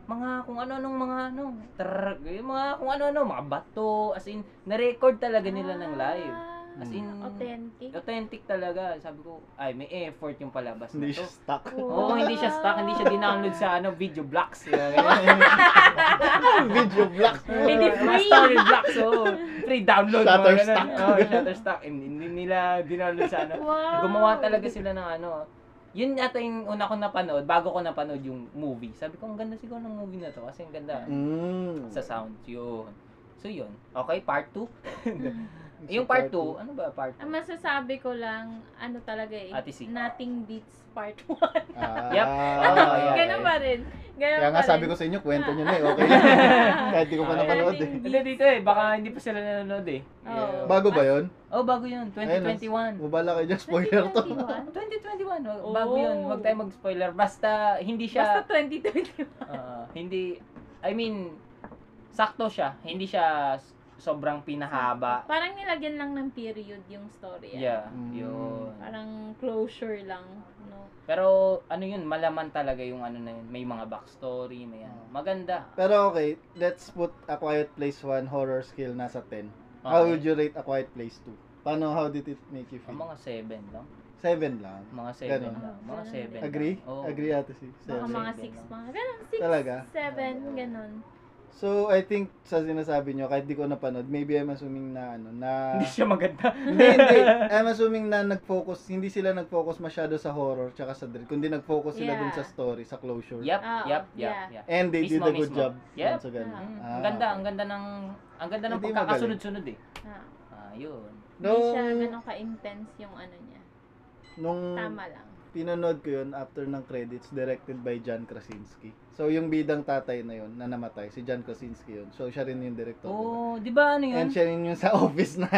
mga kung ano-anong mga ano, trrr, mga kung ano-ano, mga bato, as in, na-record talaga nila ng live. As in, Ah, authentic. authentic talaga. Sabi ko, ay, may effort yung palabas na Hindi to. siya stuck. Oo, hindi siya stuck, hindi siya dinownload sa ano, video blocks. Yung ganyan. *laughs* Video block. Hindi Mga free. story blocks, oo. Free download. mga Shutterstock. ganun. Oo, Shutterstock. Hindi, hindi nila dinownload sa ano. Wow. Gumawa talaga sila ng ano. Yun yata yung una ko napanood, bago ko napanood yung movie. Sabi ko, ang ganda siguro ng movie na to kasi ang ganda Mm. sa sound. Yun. So yun. Okay, part 2. *laughs* Yung part 2, ano ba part 2? Ang masasabi ko lang, ano talaga eh, Ate C. nothing beats part 1. Ah, *laughs* Yep. ah, *laughs* yeah, Ganun pa rin. Ganun Kaya nga pa sabi rin. ko sa inyo, kwento nyo na eh. Okay. *laughs* Kahit di ko pa Ah, napanood eh. Hindi dito eh, baka hindi pa sila nanonood eh. Oo. Bago ba yun? Oh, bago yun, Ayun, 2021. Mabala kayo dyan, spoiler to. 2021? 2021, oh, bago yun. Oh. Huwag tayo mag-spoiler. Basta hindi siya, Basta 2021. ah, hindi, I mean, sakto siya. Hindi siya s- sobrang pinahaba. Parang nilagyan lang ng period yung story. ah. Yeah, Mm. yun. Parang closure lang. No? Pero ano yun, malaman talaga yung ano na yun. May mga backstory, may ano. Maganda. Pero okay, let's put A Quiet Place 1 horror skill nasa 10. How Okay. would you rate A Quiet Place 2? Paano, how did it make you feel? mga 7 lang. 7 lang. Mga 7 Ganun. lang. Mga Ganun 7 din. Agree? Oo. Agree ate si Baka Seven. mga Seven 6 lang. mga. Ganun, 6, Talaga? 7, ganun. So, I think sa sinasabi nyo, kahit di ko napanood, maybe I'm assuming na ano, na... *laughs* Hindi siya maganda. hindi, hindi. I'm assuming na nag-focus, hindi sila nag-focus masyado sa horror tsaka sa dread, kundi nag-focus sila dun Yeah. sa story, sa closure. Yep, Oo, yep, yep, yeah. yep. And they did Mismo, a good mismo. job. Yep. dun sa ganun. Ah. Mm, Ah, ang ganda, okay. ang ganda ng ang ganda ng Hindi pagkakasunod-sunod eh. Ah. Ah, yun. Hindi Nung, siya ganun ka-intense yung ano niya. nung Tama lang. pinanood ko yun after ng credits, directed by John Krasinski. So, yung bidang tatay na yun, na namatay, si John Krasinski yun. So, siya rin yung director. Oo, di ba ano And yun? siya rin yung sa *laughs* office na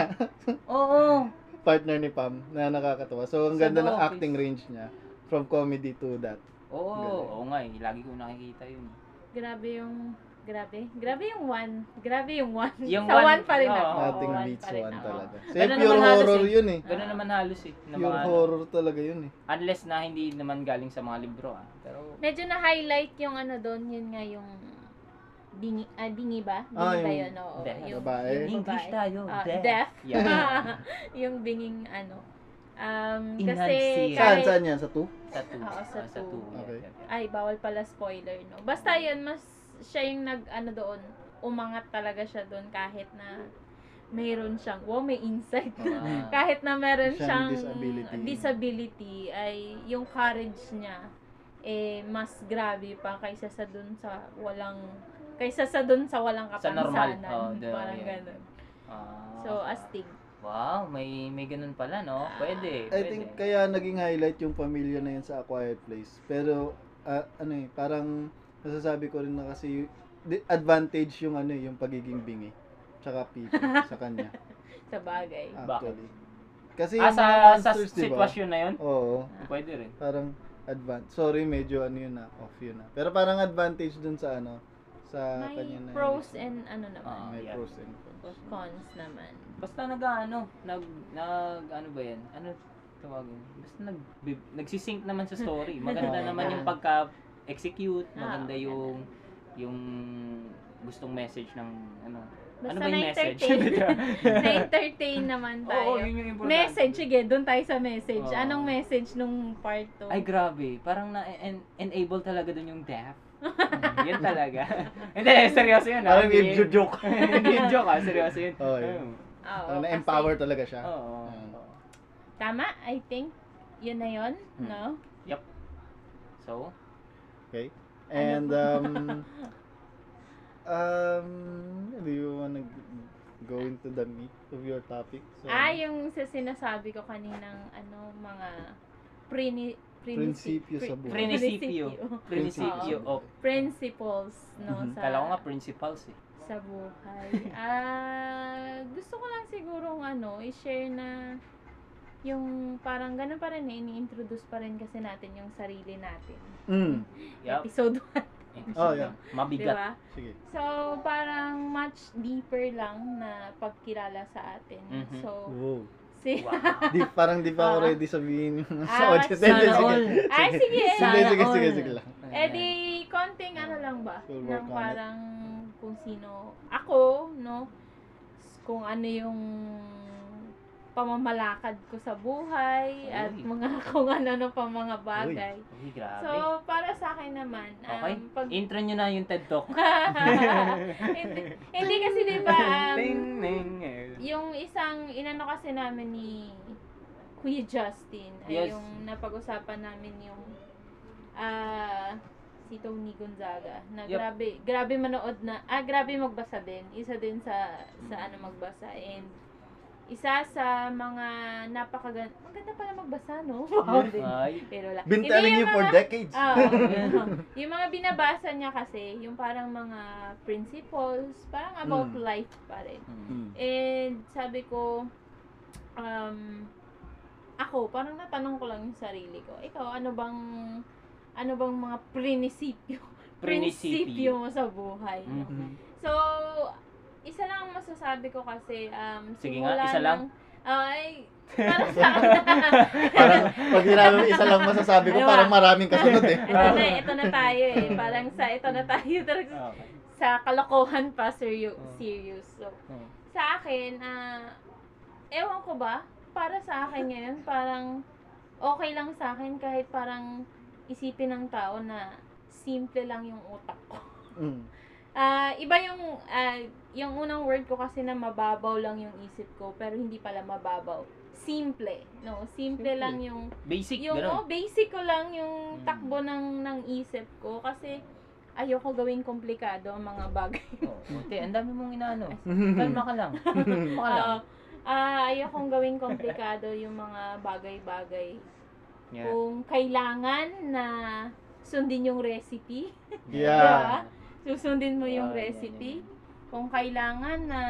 Oo. partner ni Pam na nakakatawa. So, ang Sa ganda ng Office. acting range niya from comedy to that. Oo, Galing. oo nga eh. Lagi ko nakikita yun. Grabe yung Grabe. Grabe yung one. Grabe yung one. Yung Sa one, one pa rin ako. Nothing one beats one ako. talaga. Kasi Ganun pure naman halos horror eh. yun eh. Ganun naman halos eh. ng Pure mga horror talaga yun eh. Unless na hindi naman galing sa mga libro ah. Pero Medyo na-highlight yung ano doon, yun nga yung bingi, ah, bingi ba? Bingi Ah, ba yung yun? Oo. deaf. Yung, Babae. yung English tayo. Ah, deaf. deaf. Yeah. *laughs* yung binging ano. Um, kasi Saan, kahit, saan yan? Sa 2? sa two. Oo, sa Ah, sa two. two. Okay. Ay, bawal pala spoiler, no? Basta yun, mas siya yung nag, ano doon, umangat talaga siya doon kahit na mayroon siyang, wow, may insight. Ah, *laughs* kahit na meron Siyang siyang disability. disability, ay yung courage niya eh mas grabe pa kaysa sa dun sa walang kaysa sa dun sa walang Sa normal. kapansanan. Oh, the- parang yeah. ganun. ah, So, astig. Wow, may may ganun pala, no? Pwede, I pwede. think kaya naging highlight yung pamilya na yun sa A Quiet Place. Pero, ah, ano eh, parang masasabi ko rin na kasi advantage yung ano eh, yung pagiging bingi. Tsaka people *laughs* sa kanya. Sa bagay. Actually. Kasi ah, sa, sa monsters, di ba? sitwasyon na yun? Oo. Pwede rin. Parang advan Sorry, medyo ano yun na, off yun na. Pero parang advantage dun sa ano, sa May kanya na. pros and ano naman. Ah, May yeah. pros and cons. cons naman. Basta nag ano, nag nag ano ba 'yan? Ano tawagin? Basta nag nagsisync naman sa story. *laughs* Maganda naman yung pagka execute, Ah, maganda okay. yung yung gustong message ng ano. Basta ano ba yung message? *laughs* *laughs* na-entertain. naman tayo. Oo, yun yung important. Message, sige, doon tayo sa message. Oo. Anong message nung part 2? Ay grabe, parang na en- enable talaga dun yung deaf. *laughs* Mm, yun talaga. Hindi, seryoso yun. ah. Parang Hindi- yung joke. Hindi yung joke ah, seryoso yun. Oo, yun. Mm. Oo, Parang kasi- na-empower talaga siya. Oo. Ayan. Tama, I think. Yun na yun, Hmm. no? So, Okay? Ano And, um, *laughs* um, do you wanna go into the meat of your topic? So, ah, yung sa sinasabi ko kaninang, ano, mga prini, Prinsipyo sa buhay. Prinsipyo. prinsipyo of principles, no, Mhm. sa, Kala ko nga principals eh. sa buhay. Ah, gusto ko lang siguro ano, i-share na yung parang ganun pa rin eh, ini-introduce pa rin kasi natin yung sarili natin. Mm. *laughs* Yup. Episode 1, Oh, yeah. Mabigat. ba? Sige. So, parang much deeper lang na pagkilala sa atin. Mhm. So, Wow. si... Wow. *laughs* Di, parang di pa ako Ah. ready sabihin yung Ah, sa audience. sana sige. all. Ay, sige! Sige, sige, all. sige, sige lang. Eh di, konting ano lang ba? We'll it. parang kung sino ako, no? Kung ano yung pamamalakad ko sa buhay at Uy. mga *laughs* kung ano-ano pa mga bagay. Uy, grabe. So, para sa akin naman, um, okay. pag... Intro nyo na yung TED Talk. *laughs* hindi, hindi kasi di ba, *laughs* um, eh. yung isang inano kasi namin ni Kuya Justin ay Yes. yung napag-usapan namin yung ah si Tony Gonzaga na Yep. grabe grabe manood na ah grabe magbasa din isa din sa sa ano magbasa and isa sa mga napakagan maganda pala magbasa, no? Ay, Pero la. Been telling yung you for mga- decades. Ah, *laughs* yung mga binabasa niya kasi, yung parang mga principles, parang about Mm. life pa rin. Mm. And sabi ko, um, ako, parang natanong ko lang yung sarili ko. Ikaw, ano bang, ano bang mga prinsipyo? *laughs* Prinsipyo. mo sa buhay. no? Mhm. So, isa lang ang masasabi ko kasi, um, Sige nga, simula isa lang. ng- ay, *laughs* para sa *laughs* parang pag sinabi mo isa lang masasabi ko, Ano ba? parang maraming kasunod eh. ito na, ito na tayo eh. Parang sa, ito na tayo *laughs* talaga okay. sa kalokohan pa, serious. Oh. serious. So, Oh. sa akin, ah, ewan ko ba, para sa akin ngayon, parang okay lang sa akin kahit parang isipin ng tao na simple lang yung utak ko. Mm. Ah, iba yung ah, yung unang word ko kasi na mababaw lang yung isip ko, pero hindi pala mababaw. Simple, no? Simple, Simple. lang yung Basic, yung gano'n. oh, basic ko lang yung Mm. takbo ng ng isip ko kasi ayoko gawing komplikado ang mga bagay. Oh, Ate, ang dami mong inaano. *laughs* Kalma ka lang. *laughs* Kalma ka lang. Oo. Ah, ayokong gawing komplikado yung mga bagay-bagay. Yeah. Kung kailangan na sundin yung recipe, Yeah. *laughs* susundin mo yung Ah, recipe. Kung kailangan na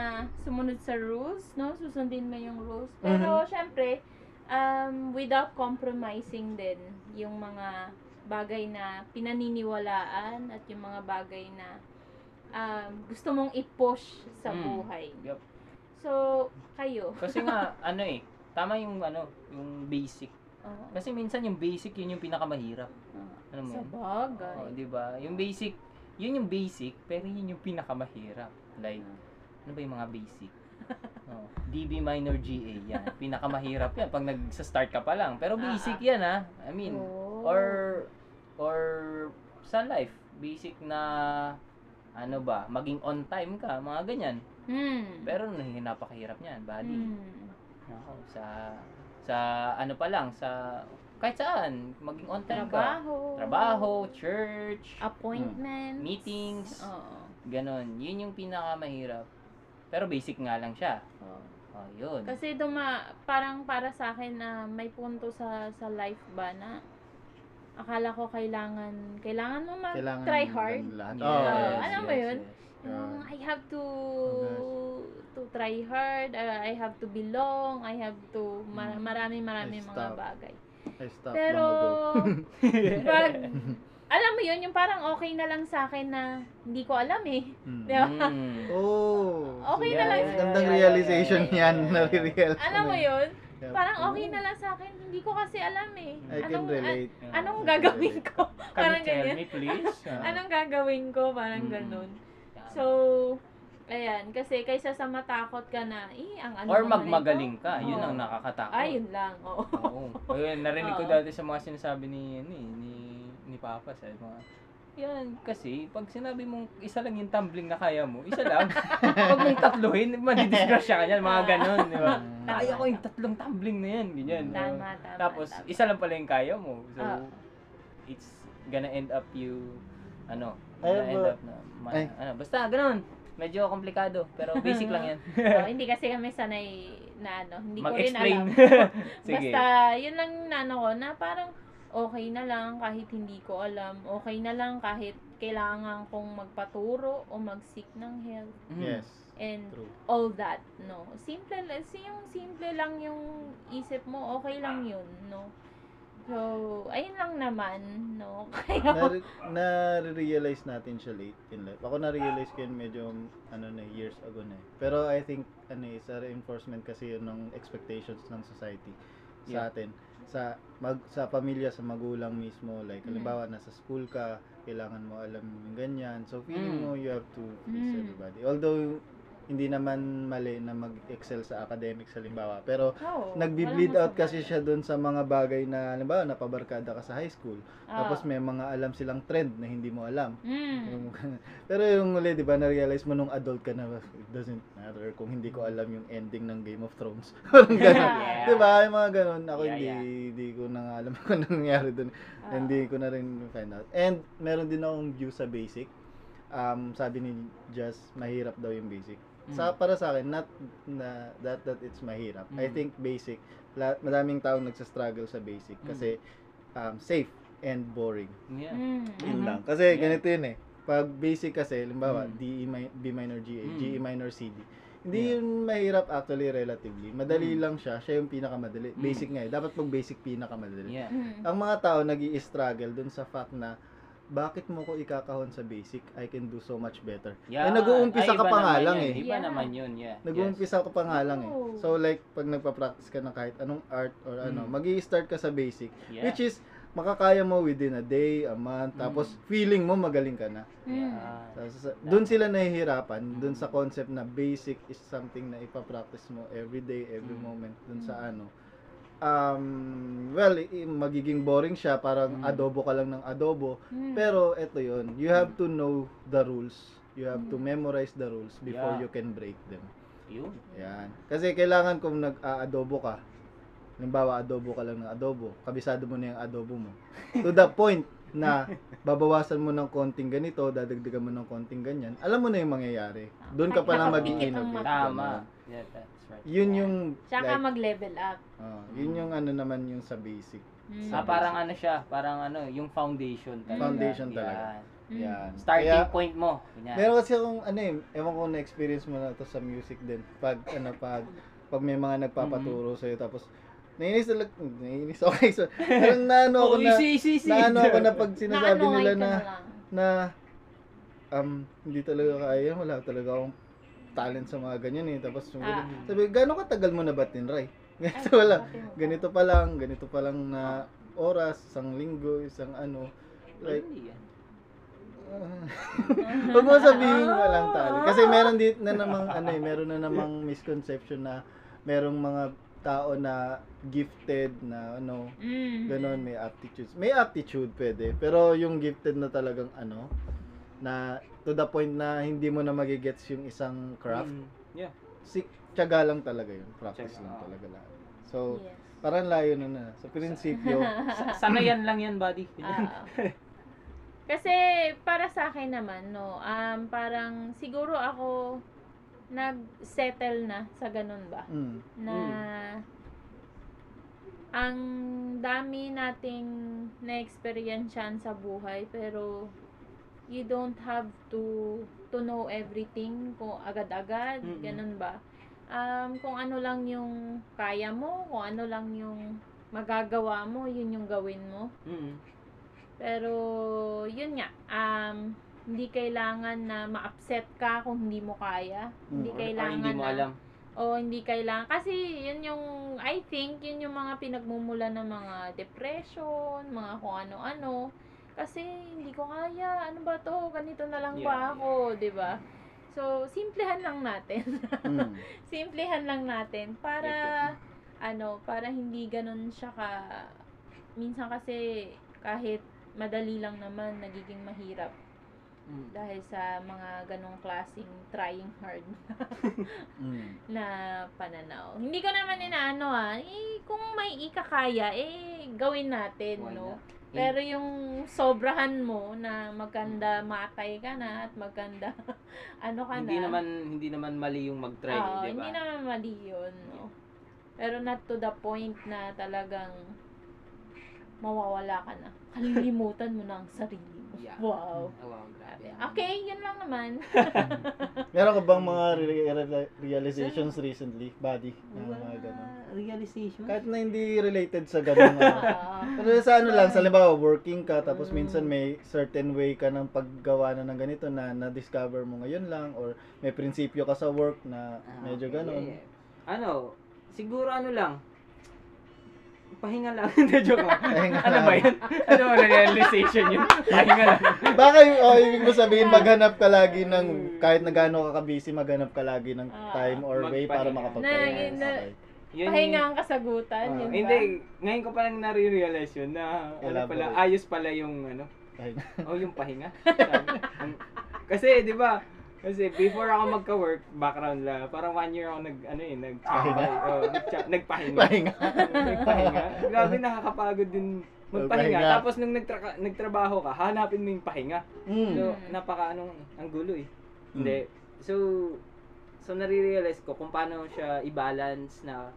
sumunod sa rules, no, susundin mo yung rules. Pero syempre, um, without compromising din yung mga bagay na pinaniniwalaan at yung mga bagay na um, gusto mong i-push sa Mm. buhay. Yup. So, kayo. Kasi nga, *laughs* ano eh, tama yung ano, yung basic. Oo. Kasi minsan yung basic, yun yung pinakamahirap. Oo. Ano mo sa yun? bagay. Oh, di ba? Yung basic, yun yung basic, pero yun yung pinakamahirap. Like, ano ba yung mga basic? Oh, DB minor GA, yan. Pinakamahirap yan pag nag-start ka pa lang. Pero basic yan ha. I mean, Oh. or, or sa life, basic na, ano ba, maging on time ka, mga ganyan. Hmm. Pero napakahirap niyan, buddy. Hmm. Ako, sa, sa ano pa lang, sa, kahit saan, maging on time ka. Trabaho. Trabaho, church, Appointments. meetings, Oo. ganon. Yun yung pinakamahirap. Pero basic nga lang siya. Oo. Oh, yun. Kasi duma, parang para sa akin na may punto sa sa life ba na akala ko kailangan kailangan mo Kailangan mag-try hard. Lahat. Yes, Oh, yes, alam mo yun? yes. Yung I have to Oh, to try hard, uh, I have to belong, I have to mar- marami marami I mga bagay. I stopped Pero long ago. *laughs* pag *laughs* alam mo yun, yung parang okay na lang sa akin na hindi ko alam eh. Mm. Di ba? Mm. Oh. Okay Yeah, na lang. yeah, Gandang yeah, realization yeah, yeah, yan. *laughs* yeah, yeah. Nare-real. Alam mo yun? Yeah. Parang okay na lang sa akin. Hindi ko kasi alam eh. I can Anong, relate. a- anong can gagawin ko? Can Parang you tell ganyan. me, please? Anong gagawin ko? Parang Mm. ganun. So, ayan. Kasi kaysa sa matakot ka na, eh, ang ano Or magmagaling ka, yun Oo. ang nakakatakot. Ayun lang, oo. Oo. Ayun, narinig ko dati sa mga sinasabi ni, ni, ni, ni Papa sa mga, yan, kasi, pag sinabi mong isa lang yung tumbling na kaya mo, isa lang. *laughs* pag mong tatluhin, madidisgrasya ka niyan, mga ganon, di ba? *laughs* Tama. Kaya ko yung tatlong tumbling na yan, ganyan. Tama, tama. Tapos, tama. isa lang pala yung kaya mo. So, Ah. it's gonna end up you, ano, Ay, gonna end ba- up na, ma- ay. ano, basta, ganun. Medyo komplikado, pero *laughs* basic lang yan. *laughs* Oo, hindi kasi kami sanay na ano, hindi ko rin alam. *laughs* Basta, yun lang yung nano ko, na parang okay na lang kahit hindi ko alam. Okay na lang kahit kailangan kong magpaturo o mag-seek ng help. Mm. Yes. And True. all that, no. Simple lang, si- yung simple lang yung isip mo, okay lang yun, no. So, ayun lang naman, no. *laughs* Kaya, na, na-realize natin siya late in life. Ako na-realize ko yun medyo, ano na, years ago na eh. Pero I think, ano eh, sa reinforcement kasi yun ng expectations ng society sa Yeah. atin. Sa, mag, sa pamilya, sa magulang mismo. Like, Mm. halimbawa, nasa school ka, kailangan mo alam yung ganyan. So, feeling Mm. mo, you have to please Mm. everybody. Although, hindi naman mali na mag-excel sa academics halimbawa. Pero, oh, nagbi-bleed out kasi siya doon sa mga bagay na, halimbawa, napabarkada ka sa high school. Ah. Tapos may mga alam silang trend na hindi mo alam. Mm. *laughs* Pero yung uli, di ba, na-realize mo nung adult ka na, it doesn't matter kung hindi ko alam yung ending ng Game of Thrones. *laughs* Parang ganun. Yeah. Di ba? Yung mga ganun. Ako Yeah, hindi, yeah. hindi ko na nga alam *laughs* kung ano nangyari doon. Ah. Hindi ko na rin find out. And meron din akong view sa basic. Um, sabi ni Jazz, mahirap daw yung basic. Sa para sa akin not na that that it's mahirap. I Mm. think basic la, madaming taong nagsa-struggle sa basic Mm. kasi um, safe and boring. Yeah. Mm. Yun Mhm. lang. Kasi Yeah. ganito yun eh. Pag basic kasi, limbawa, Mm. D, E mi- B minor G, A, Mm. G E minor C, D. Hindi Yeah. yun mahirap actually relatively. Madali Mm. lang siya. Siya yung pinakamadali. Mm. Basic nga eh. Dapat pag basic pinakamadali. Yeah. Mm. Ang mga tao nag struggle dun sa fact na bakit mo ko ikakahon sa basic? I can do so much better. Yeah. Eh, nag-uumpisa Ay, ka pa nga lang yun. eh. Iba Yeah. naman yun, yeah. Nag-uumpisa ka pa nga lang eh. Oo. So like, pag nagpa-practice ka ng kahit anong art or ano, Mm. mag start ka sa basic. Yes. Yeah. Which is, makakaya mo within a day, a month, Mm. tapos feeling mo magaling ka na. Mm. Yeah. Tapos, doon sila nahihirapan, doon Mm. sa concept na basic is something na ipapractice mo every day, every Mm. moment, doon sa Mm. ano. Um, well, i- magiging boring siya, parang Mm. adobo ka lang ng adobo. Mm. Pero eto yon you have to know the rules. You have to Mm. memorize the rules before Yeah. you can break them. Yun. Yan. Kasi kailangan kung nag-adobo ka, halimbawa adobo ka lang ng adobo, kabisado mo na yung adobo mo. To the *laughs* point na babawasan mo ng konting ganito, dadagdagan mo ng konting ganyan, alam mo na yung mangyayari. Doon ka pa lang mag Nakapikit ang innovate mata. Tama. That's right. Yun yung, Tsaka like, mag-level up. ah, yun yung ano naman yung sa basic. Mm. Ah, parang ano siya, parang ano, yung foundation talaga. Foundation Yan. talaga. Mm. Yan. Starting Kaya, point mo. Yan. Meron kasi akong ano eh, ewan ko na-experience mo na to sa music din. Pag ano pag pag may mga nagpapaturo sa tapos nainis talaga, nainis okay so parang naano ako *laughs* na easy, easy, easy. naano ako na pag sinasabi nila na lang. na um hindi talaga kaya, wala talaga akong talent sa mga ganyan eh. Tapos yung Ah. ganun, sabi, gaano katagal mo na ba tinry? Ganito Ay, *laughs* wala. sabi mo pa. Ganito pa lang, ganito pa lang na oras, isang linggo, isang ano. Like. *laughs* Huwag mo sabihin walang talent. Kasi meron dit na namang ano eh, meron na namang misconception na merong mga tao na gifted na ano, Mm. ganon may aptitudes. May aptitude pwede, pero yung gifted na talagang ano na to the point na hindi mo na magigets yung isang craft. Mm, yeah. Si tiyaga lang talaga yun. Practice Tiyaga, lang oo. talaga lahat. So, Yes. parang layo na na. Sa prinsipyo, *laughs* Sa- Sanayan lang yan, buddy. *laughs* Ah. Kasi para sa akin naman, no, um, parang siguro ako nag-settle na sa ganun ba? mm, Na ang dami nating na-experiencean sa buhay pero you don't have to to know everything kung agad-agad, Mm-mm. ganun ba? Um, kung ano lang yung kaya mo, kung ano lang yung magagawa mo, yun yung gawin mo. Mm. Pero, yun nga, um, hindi kailangan na ma-upset ka kung hindi mo kaya. Hindi Mm. Or- kailangan hindi mo na, alam. o hindi kailangan. Kasi, yun yung, I think, yun yung mga pinagmumula ng mga depression, mga kung ano-ano. Kasi, hindi ko kaya. Ano ba to? Ganito na lang ba Yeah, ako? 'di ba So, simplehan lang natin. mm, *laughs* simplehan lang natin para ano, para hindi ganun siya ka minsan kasi kahit madali lang naman nagiging mahirap Mm. dahil sa mga ganong klaseng trying hard *laughs* mm. *laughs* na pananaw. Hindi ko naman inaano ah, eh, kung may ikakaya, eh, gawin natin, Why no? not? Pero yung sobrahan mo na maganda matay ka na at maganda *laughs* ano ka Hindi na. naman hindi naman mali yung mag-try, Oo, di ba? hindi naman mali yun, no? Pero not to the point na talagang mawawala ka na. Kalilimutan mo na ang sarili. Yeah. Wow. Wow, grabe. Okay, yun lang naman. *laughs* Meron ka bang mga re- re- realizations recently, buddy? Na mga ganun? realization. Kahit na hindi related sa ganun. ano. *laughs* Pero sa ano lang, sa halimbawa, working ka, tapos Mm. minsan may certain way ka ng paggawa na ng ganito na na-discover mo ngayon lang, or may prinsipyo ka sa work na Ah, medyo okay, ganun. yeah, yeah. Ano, siguro ano lang, pahinga lang. *laughs* Hindi, joke lang. Pahinga ano lang. ba yun? Ano ba realization yun? Pahinga lang. *laughs* Baka yung, oh, ibig mo sabihin, maghanap ka lagi ng, kahit na gaano ka ka-busy, maghanap ka lagi ng Ah. time or way para makapagpahinga. Na- Okay. Yun pahinga ang kasagutan, Ah, yun ba? Hindi, ngayon ko pa lang nare-realize yun na ano pala, ayos pala yung ano, Pahinga. oh yung pahinga. *laughs* Kasi 'di ba? Kasi before ako magka-work, background la, parang one year ako nag ano eh, nag Pahinga. *laughs* oh, nag- nagpahinga. Pahinga. nagpahinga. Grabe nakakapagod din magpahinga. Magpahinga. Tapos nung nagtra- nagtrabaho ka, hanapin mo yung pahinga. Mm. So, napaka anong ang gulo eh. Hindi. So so nare-realize ko kung paano siya i-balance na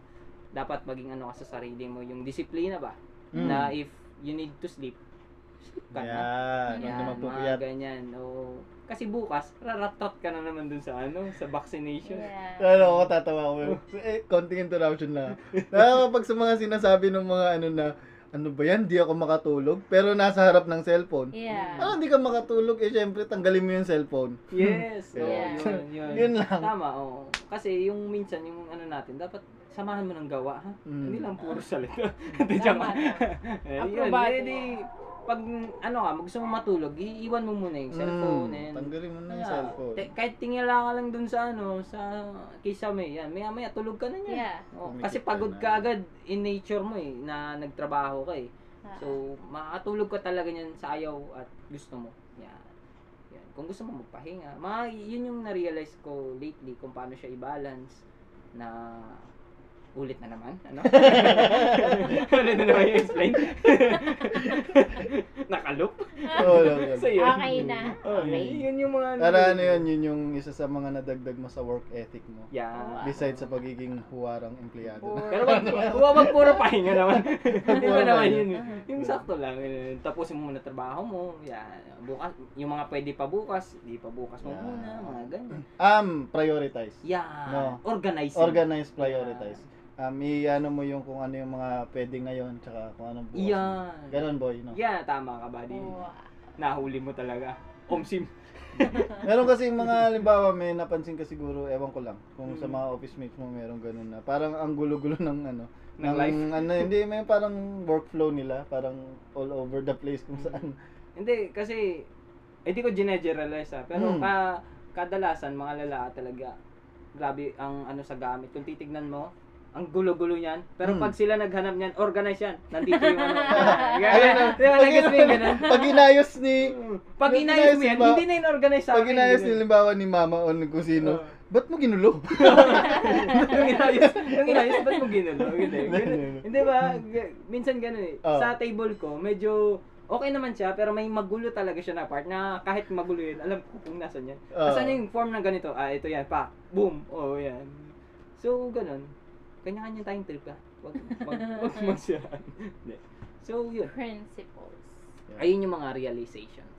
dapat maging ano ka sa sarili mo, yung disiplina ba? Mm. Na if you need to sleep, sleep ka na. Yan. Mga ganyan. O, kasi bukas, raratot ka na naman dun sa ano, sa vaccination. Yeah. Ano ako, tatawa ako. Eh, konting interruption lang. Nakakapag sa mga sinasabi ng mga ano na, ano ba yan, di ako makatulog, pero nasa harap ng cellphone. Yeah. Ano, di ka makatulog, eh, syempre, tanggalin mo yung cellphone. Yes. *laughs* oo, Yeah. yun, yun. Yun lang. Tama, oo. Kasi yung minsan, yung ano natin, dapat samahan mo ng gawa, ha? Mm. Hindi lang puro salita. Hindi, joke. Tama. *laughs* Eh, eh, pag, ano ka, gusto mo matulog, iiwan mo muna yung cellphone. Mm, and, tanggalin mo na yung Yeah. cellphone. Te- kahit tingala ka lang dun sa ano, sa kisame, yan, maya maya tulog ka na yan. Yeah. Oh, kasi pagod na. ka agad in nature mo eh, na nagtrabaho ka eh. Ah. So, makakatulog ka talaga niyan sa ayaw at gusto mo. Yan. Yan. Kung gusto mo magpahinga, mga yun yung na-realize ko lately kung paano siya i-balance na ulit na naman, ano? *laughs* ulit na naman yung explain. *laughs* Nakaloop. Oo, lang yun. So, yun. Okay na. Oh, Okay. Yun yung mga... Para ano yun, yun yung isa sa mga nadagdag mo sa work ethic mo. Yeah. Besides sa pagiging huwarang empleyado. Pero wag, wag, wag puro pahinga *laughs* naman. Hindi Puro ba naman yun? eh. Yung sakto lang. Tapusin mo muna trabaho mo. Yan. Bukas, yung mga pwede pa bukas, di pa bukas mo Yeah. muna. Mga ganyan. Um, prioritize. Yan. No. Organizing. Organize, prioritize. Um, i-ano mo yung kung ano yung mga pwede ngayon, tsaka kung anong bukas. Yan. Ganon boy, no? Yan, tama ka, buddy. Oh, Nahuli mo talaga. Omsim. *laughs* Meron kasi mga halimbawa may napansin ka siguro, ewan ko lang, kung sa Mm. mga office mates mo meron ganun na. Parang ang gulo-gulo ng ano, Ng life. ano, hindi, may parang workflow nila, parang all over the place kung saan. Hindi, kasi, hindi ko ginegeneralize ha. Pero Hmm. ka, kadalasan, mga lalaki talaga, grabe ang ano sa gamit. Kung titignan mo, ang gulo-gulo niyan. Pero Hmm. pag sila naghanap niyan, organize yan. Nandito yung ano. *laughs* Ayun, Ganun. Di ba, pag, yung ganun? pag inayos ni, *laughs* Pag Pag inayos mo yan, ba- hindi na in-organize sa pag akin. inayos ni ganun. halimbawa ni mama o ni kung sino, Oo. ba't mo ginulo? *laughs* Yung inayos, yung inayos, ba't mo ginulo? Hindi, ganun. ba, g- minsan ganun eh. Oo. Sa table ko, medyo okay naman siya, pero may magulo talaga siya na part na kahit magulo yun, alam ko kung nasan yan. Oo. Asan yung form ng ganito? Ah, ito yan, pa, boom, oh, yan. So, ganun. Kanya-kanya tayong trip ka. Wag, wag, *laughs* wag. Hindi. So, yun. Principles. Ayun yung mga realizations.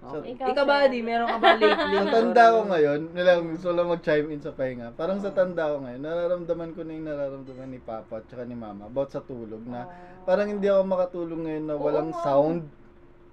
Okay. Ikaw, Ikaw, ba, di? Meron ka ba *laughs* lately? Sa tanda ko ngayon, nilang gusto lang mag-chime in sa pahinga. Parang sa tanda ko ngayon, nararamdaman ko na yung nararamdaman ni Papa at saka ni Mama about sa tulog na parang hindi ako makatulog ngayon na Oo walang nga. sound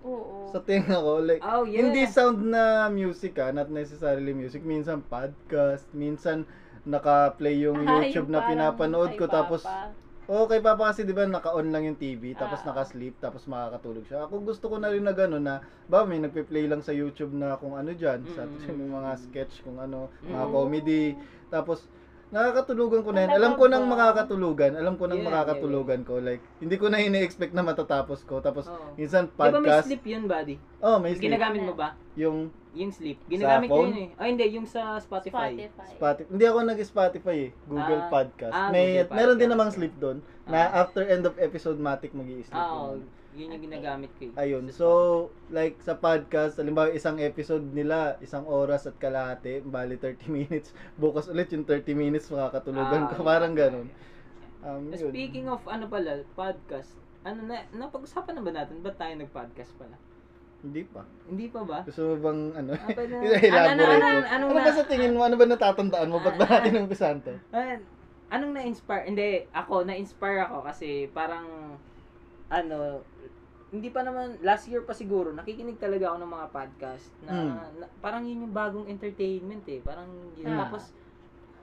Oo. sa tenga ko. Like, Oh, yeah. hindi sound na music ah, not necessarily music. Minsan podcast, minsan naka-play yung Ah, YouTube yung na parang pinapanood kay ko tapos Papa. Oo, kay Papa kasi 'di ba naka-on lang yung TV, tapos Ah. naka-sleep, tapos makakatulog siya. Ako gusto ko na rin na gano'n na ba may nagpe-play lang sa YouTube na kung ano diyan, sa Mm. *laughs* yung mga sketch kung ano, mga Mm. comedy. Tapos nakakatulugan ko na yun. Talaga Alam ko nang makakatulugan, alam ko nang Yeah, makakatulugan ko. Like hindi ko na ini-expect na matatapos ko. Tapos Oo. minsan Di ba may podcast. sleep yun, buddy? oh, may sleep. Ginagamit mo ba? Yung Yung sleep. Ginagamit ko yun eh. Ay, hindi. Yung sa Spotify. Spotify. Spotify. Hindi ako nag-Spotify eh. Google Ah, Podcast. ah, may Google meron din Podcast. namang sleep doon na Ah. after end of episode matic magi-sleep. Ah, yun. Yun yung ginagamit ko eh. Ayun. So, like sa podcast, halimbawa isang episode nila, isang oras at kalahati, bali 30 *laughs* minutes. Bukas ulit yung 30 minutes makakatulugan Ah, ko. yeah. Parang ganun. Um, yun. Speaking of ano pala, podcast. Ano na, napag-usapan na ba natin? Ba't tayo nag-podcast pala? Hindi pa. Hindi pa ba? Gusto mo bang ano? Ah, pwede *laughs* na. Ano, ano, ano, anong Ano ba na- sa tingin mo? Ano ba natatandaan mo? Ba't ba Ah, natin umpisan to? Ah, anong na-inspire? Hindi, ako, na-inspire ako kasi parang, ano, hindi pa naman, last year pa siguro, nakikinig talaga ako ng mga podcast na, Hmm. na- parang yun yung bagong entertainment eh. Parang yun. Ah. Tapos,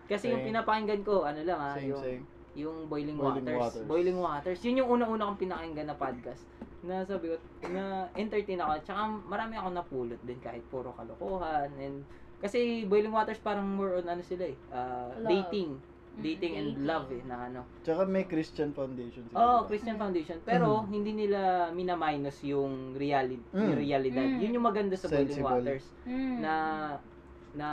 kasi yung Same. pinapakinggan ko, ano lang ah, Same, yung, same. yung Boiling, Boiling Waters. Waters. Boiling Waters. Yun yung unang-una kong pinakinggan na podcast. Na sabi ko, na entertain ako. Tsaka marami ako napulot din kahit puro kalokohan. And, kasi Boiling Waters parang more on ano sila eh, ah, Love. dating. Mm, Dating and love eh, na ano. Tsaka may Christian Foundation sila. Oh, diba? Christian Foundation. Pero, hindi nila minaminus yung reality, yung Mm. realidad. Mm. Yun yung maganda sa Boiling. Waters. Mm. Na, na,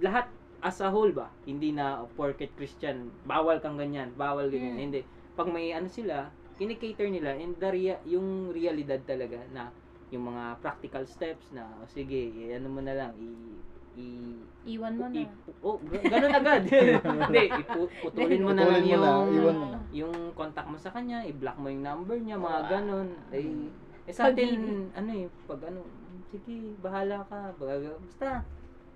lahat as a whole ba? Hindi na porket Christian, bawal kang ganyan, bawal ganyan. Mm. Hindi. Pag may ano sila, kinikater nila and the rea- yung realidad talaga na yung mga practical steps na o sige, ano mo na lang i i Iwan mo na. i- oh, ganun agad. *laughs* Hindi, putulin mo na lang Putulin mo na, yung iwan mo na. yung contact mo sa kanya, i-block mo yung number niya, mga ganun. Eh, eh sa atin, ano eh, pag ano, sige, bahala ka. Basta,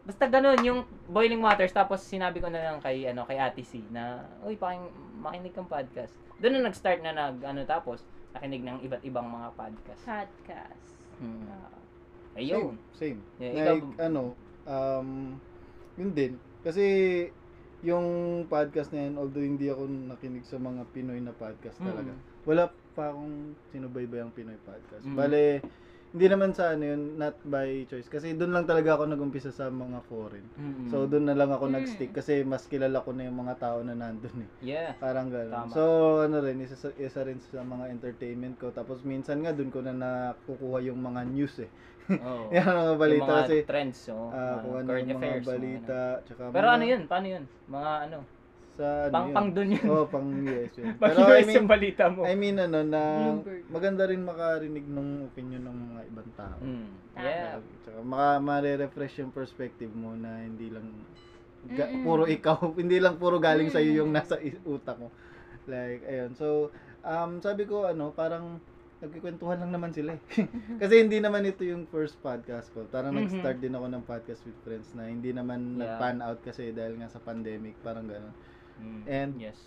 basta ganun, yung boiling waters, tapos sinabi ko na lang kay, ano, kay Ate C, na, uy, paking, makinig kang podcast. Doon na nag-start na nag, ano, tapos, nakinig ng iba't ibang mga podcast. Podcast. Hmm. Oo. Ayun. Same. Yeah, like, ikaw- ano, um, yun din. Kasi, yung podcast na yan, although hindi ako nakinig sa mga Pinoy na podcast talaga, Mm. wala pa akong sinubaybayang Pinoy podcast. Mm. Bale, hindi naman sa ano yun, not by choice. Kasi doon lang talaga ako nag-umpisa sa mga foreign. Mm-mm. So, doon na lang ako Mm. nag-stick kasi mas kilala ko na yung mga tao na nandun eh. yeah. Parang gano'n. So, ano rin, isa, sa- isa rin sa mga entertainment ko. Tapos minsan nga, doon ko na nakukuha yung mga news eh. Oo. *laughs* yung mga balita yung mga kasi, trends, oh, ah, mga kung ano current yung mga affairs. mga balita. Tsaka ganun. Pero mga- ano yun? Paano yun? Mga ano? Sa ano Pang, yun? pang dun yun. Oo, pang US yun. *laughs* Pang Pero I US mean, yung balita mo. I mean ano, na Bloomberg. maganda rin makarinig ng opinion ng mga ibang tao. Mm. Yeah. Tsaka maka, mare-refresh yung perspective mo na hindi lang ga- Mm-mm. puro ikaw, *laughs* hindi lang puro galing sa iyo yung nasa utak mo. Like ayun. So, um sabi ko ano, parang nagkikwentuhan lang naman sila eh. *laughs* Kasi hindi naman ito yung first podcast ko. Parang Mhm. nag-start din ako ng podcast with friends na hindi naman Yeah. nag-pan out kasi dahil nga sa pandemic, parang gano'n. Mm. And yes.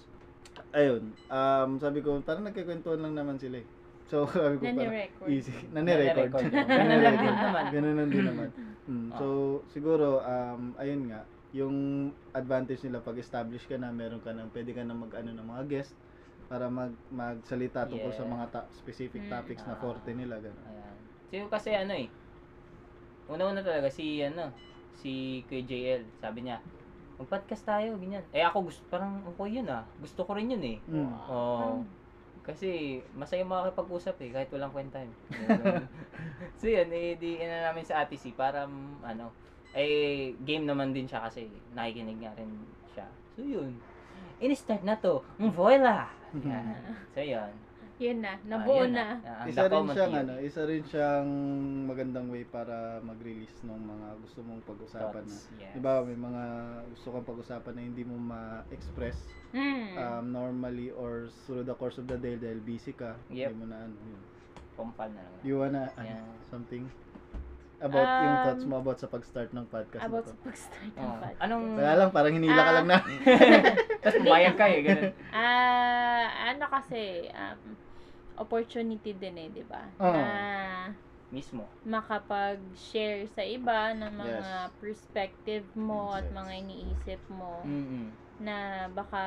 ayun, um sabi ko parang nagkikwentuhan lang naman sila eh. So, *laughs* sabi ko parang easy. Nani-record. Nani-record. *laughs* Ganun lang din naman. Ganun. Mm, so, siguro, um, ayun nga, yung advantage nila pag establish ka na, meron ka ng, pwede ka na mag, ano, ng mga guest para mag, magsalita tungkol sa Yeah. mga ta- specific Mm. topics na Ah. forte nila. Ganun. Ayan. So, kasi ano eh, una-una talaga si ano, si Kuya JL, sabi niya, mag-podcast tayo, ganyan. Eh ako gusto, parang okay yun ah. Gusto ko rin yun eh. Mm. Oo. Kasi masaya makakipag-usap eh, kahit walang kwenta yun. *laughs* so yun, eh, di ina namin sa Ate C para ano, eh game naman din siya kasi nakikinig nga rin siya. So yun. In-start na to. Mm, voila! *laughs* Yan. So yun. Yun na, Ah, nabuo yun na. Ah, isa rin siyang ano, isa rin siyang magandang way para mag-release ng mga gusto mong pag-usapan na. Thoughts, yes. Diba, may mga gusto kang pag-usapan na hindi mo ma-express Mm. um, normally or through the course of the day dahil busy ka. Yep. Hindi mo na ano. Yun. Kumpal na lang. You wanna ano, Yeah. something about yung Um, thoughts mo about sa pag-start ng podcast About na sa pag-start ng Oh, podcast. anong Wala lang, parang hinila ka Ah. lang na. *laughs* Tapos pumayag ka eh, ganun. *laughs* Ah, ano kasi, um, opportunity din eh, di ba? Oo. Na Mismo. makapag-share sa iba ng mga Yes. perspective mo at Yes. mga iniisip mo Mm-mm. na baka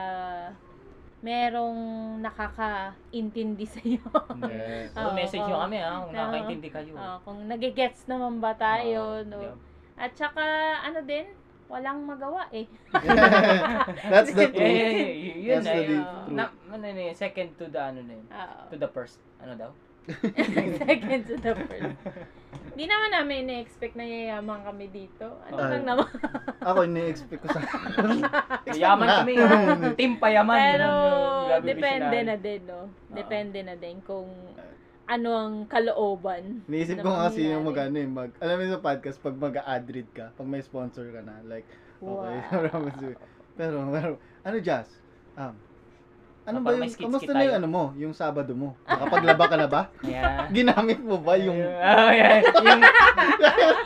merong nakakaintindi sa iyo. Yes. So, *laughs* Oo, message nyo oo. kami ha, kung Oo. nakakaintindi kayo. Ah, kung nagigets naman ba tayo, Oo, no? yeah. At saka, ano din, walang magawa eh. *laughs* That's the *laughs* truth. eh, eh, yun That's the deep uh, truth. na, ano na yun, second to the ano na yun. Oo. To the first. Ano daw? Second to the first. *laughs* Hindi naman namin ina-expect na yayaman kami dito. Ano Ay. lang naman. Ako, ini-expect ko sa... *laughs* Yaman na. kami. ha? Team payaman. Pero, grabe depende visionary. na din, no? Depende na din kung ano ang kalooban. Iniisip ko nga kasi yung mag mangyayari. ano eh, mag, alam mo sa podcast, pag mag-ad read ka, pag may sponsor ka na, like, okay, Wow. *laughs* pero, pero, ano Jazz? Um, ano ba yung, kamusta na yung ano mo, yung Sabado mo? Nakapaglaba ka na ba? *laughs* Yeah. *laughs* Ginamit mo ba yung, *laughs* Oh, yeah. yung,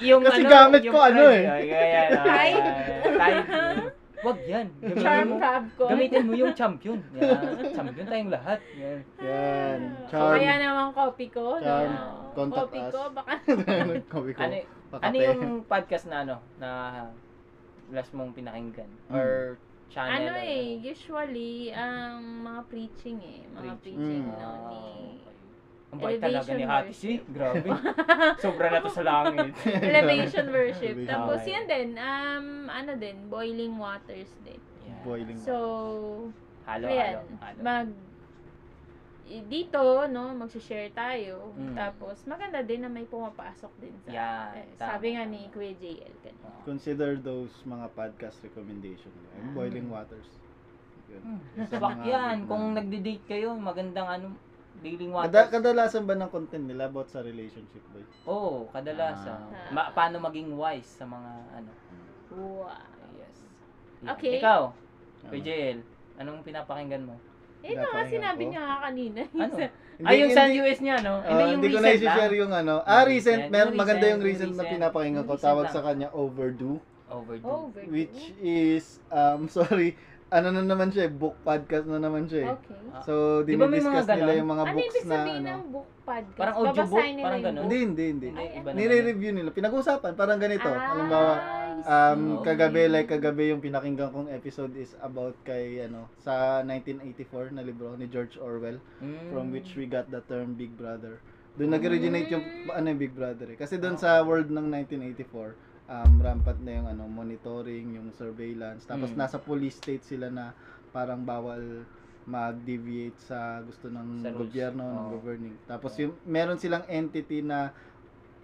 yung Kasi gamit ko ano eh. Yeah, yeah, yeah. Wag yan. Gamitin Charm mo, crab ko. gamitin mo yung champion. Yeah. Champion tayong lahat. Yeah. yan, O charm, kaya naman copy ko. Charm, no? contact copy us. ko, baka Kobe ko, Ano, ano yung podcast na ano, na last mong pinakinggan? Or channel? ano or eh, usually, ang mga preaching eh. Mga Preaching. preaching, Mm. no, ni... Ang bait talaga ni Elevation Hati si. worship. Grabe. *laughs* Sobra na to sa langit. Elevation worship. Elevation. Tapos yan din, um, ano din, boiling waters din. Yeah. Boiling. So, Halo, ayan, halo, halo. mag i- dito, no, magsi-share tayo. Mm. Tapos, maganda din na may pumapasok din sa, Yan, eh, tama, sabi nga tama. ni Kuya JL kanina. Consider those mga podcast recommendation. Yung Boiling Waters. Yun. Hmm. Swak mga yan. Kung na- nagde-date kayo, magandang ano, Kada, Waters. kadalasan ba ng content nila about sa relationship boy? Oo, kadalasan. Ah. Ma- paano maging wise sa mga ano. Wow. Yes. Okay. Ikaw. Kuya JL, anong pinapakinggan mo? Eh, no, nga sinabi ko. niya nga kanina. Ano? Ay, yung sa US niya, no? Ah, Hindi yung hindi ko na i-share lang. yung ano. Ah, recent. recent, Mer yung maganda yung recent, na pinapakinggan ko. Tawag lang. sa kanya Overdue. Overdue. Overdue. Which is, um, *laughs* sorry, ano na naman siya eh, book podcast na naman siya eh. Okay. Ah. So, Di ba may dinidiscuss mga nila ganon? yung mga Ano books ibig na sabihin ano. ng book podcast? Parang audiobook, Babasahin nila parang book? Hindi, hindi, hindi. Nire-review nila. Pinag-usapan, parang ganito. Ah, Halimbawa, I um, kagabi, like kagabi yung pinakinggan kong episode is about kay, ano, sa 1984 na libro ni George Orwell, Mm. from which we got the term Big Brother. Doon nag-originate yung, Mm. ano yung Big Brother eh. Kasi doon Oh. sa world ng 1984, um, rampant na yung ano, monitoring, yung surveillance. Tapos Mm. nasa police state sila na parang bawal mag-deviate sa gusto ng Sa gobyerno, ng Oo. governing. Tapos yung meron silang entity na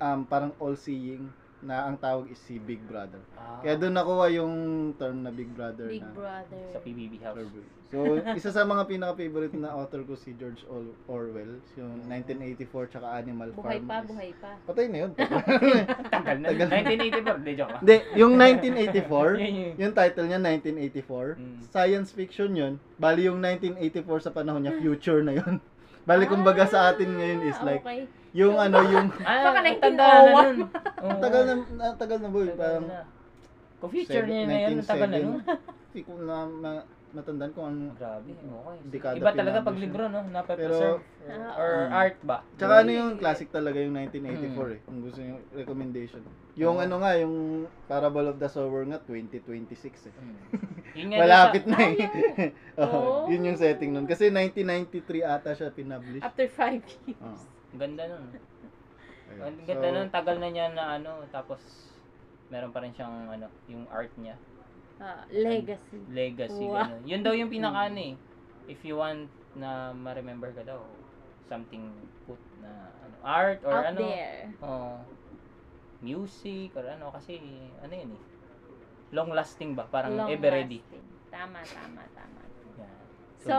um, parang all-seeing na ang tawag is si Big Brother. Ah, Kaya doon nakuha yung term na Big Brother Big na Brother. sa PBB House. So, isa sa mga pinaka-favorite na author ko si George Or- Orwell, yung 1984 tsaka Animal Buhay Farm. pa, is- buhay pa. Patay na yun. *laughs* Tagal na. Tagal. 1984, di joke. Hindi, yung 1984, *laughs* Yun yung- title niya 1984, Mm. science fiction yun. Bali yung 1984 sa panahon niya, *laughs* future na yun. Bali kumbaga sa atin ngayon is Ah, like, okay. Yung ano, yung, *laughs* Ah, Baka tanda na 1901. nun. Oo. ang tagal na, ang tagal na boy, Tagal parang, na. Kung future niya na yun, ang tagal na nun. Hindi ko na ma- matandaan kung ano. Grabe, okay. Dekada Iba talaga pag libro, no? Pero, Nape-preserve. Ah, Or Mm. art ba? Tsaka ano yung classic talaga yung 1984 eh, kung gusto nyo recommendation. Yung Oo. ano nga, yung Parable of the Sower nga, 2026 eh. Mm. *laughs* Yun nga Malapit na eh. *laughs* Oo, Oh. yun yung setting nun. Kasi 1993 ata siya pinablish. After five years. Oo. Ganda nun. Ang ganda So, nun, tagal na niya na ano, tapos meron pa rin siyang ano, yung art niya. Ah, legacy. Legacy, Wow. gano'n. Yun daw yung *laughs* pinaka ano eh. If you want na ma-remember ka daw, something put na ano, art or Out ano. there. Oh, music or ano kasi ano yun eh. Long lasting ba? Parang Long ever ready. Tama, tama, tama. Yan. So,